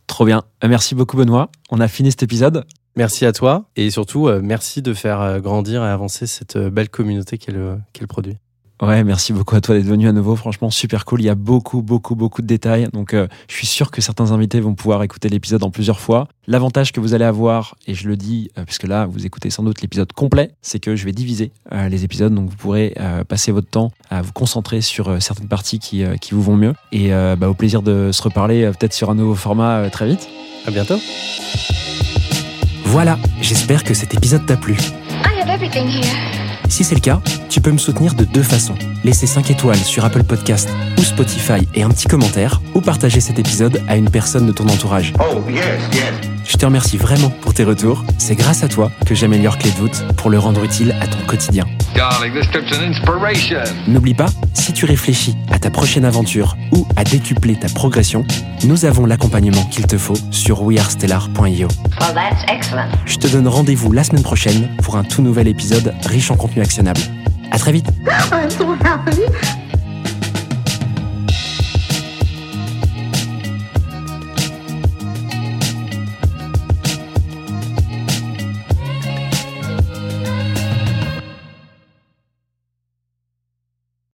Trop bien. Merci beaucoup, Benoît. On a fini cet épisode. Merci à toi et surtout merci de faire grandir et avancer cette belle communauté qu'est le, qu'est le produit. Ouais, merci beaucoup à toi d'être venu à nouveau. Franchement, super cool. Il y a beaucoup, beaucoup, beaucoup de détails. Donc, euh, je suis sûr que certains invités vont pouvoir écouter l'épisode en plusieurs fois. L'avantage que vous allez avoir, et je le dis, euh, puisque là, vous écoutez sans doute l'épisode complet, c'est que je vais diviser euh, les épisodes. Donc, vous pourrez euh, passer votre temps à vous concentrer sur euh, certaines parties qui, euh, qui vous vont mieux. Et euh, bah, au plaisir de se reparler euh, peut-être sur un nouveau format euh, très vite. À bientôt. Voilà, j'espère que cet épisode t'a plu. I have everything here. Si c'est le cas, tu peux me soutenir de deux façons. Laisser 5 étoiles sur Apple Podcast ou Spotify et un petit commentaire, ou partager cet épisode à une personne de ton entourage. Oh, yes, yes. Je te remercie vraiment pour tes retours. C'est grâce à toi que j'améliore Clé de voûte pour le rendre utile à ton quotidien. Darling, this trip's an inspiration. N'oublie pas, si tu réfléchis à ta prochaine aventure ou à décupler ta progression, nous avons l'accompagnement qu'il te faut sur wearestellar.io. Well, that's excellent. Je te donne rendez-vous la semaine prochaine pour un tout nouvel épisode riche en contenu actionnable. À très vite (gasps) I'm so happy.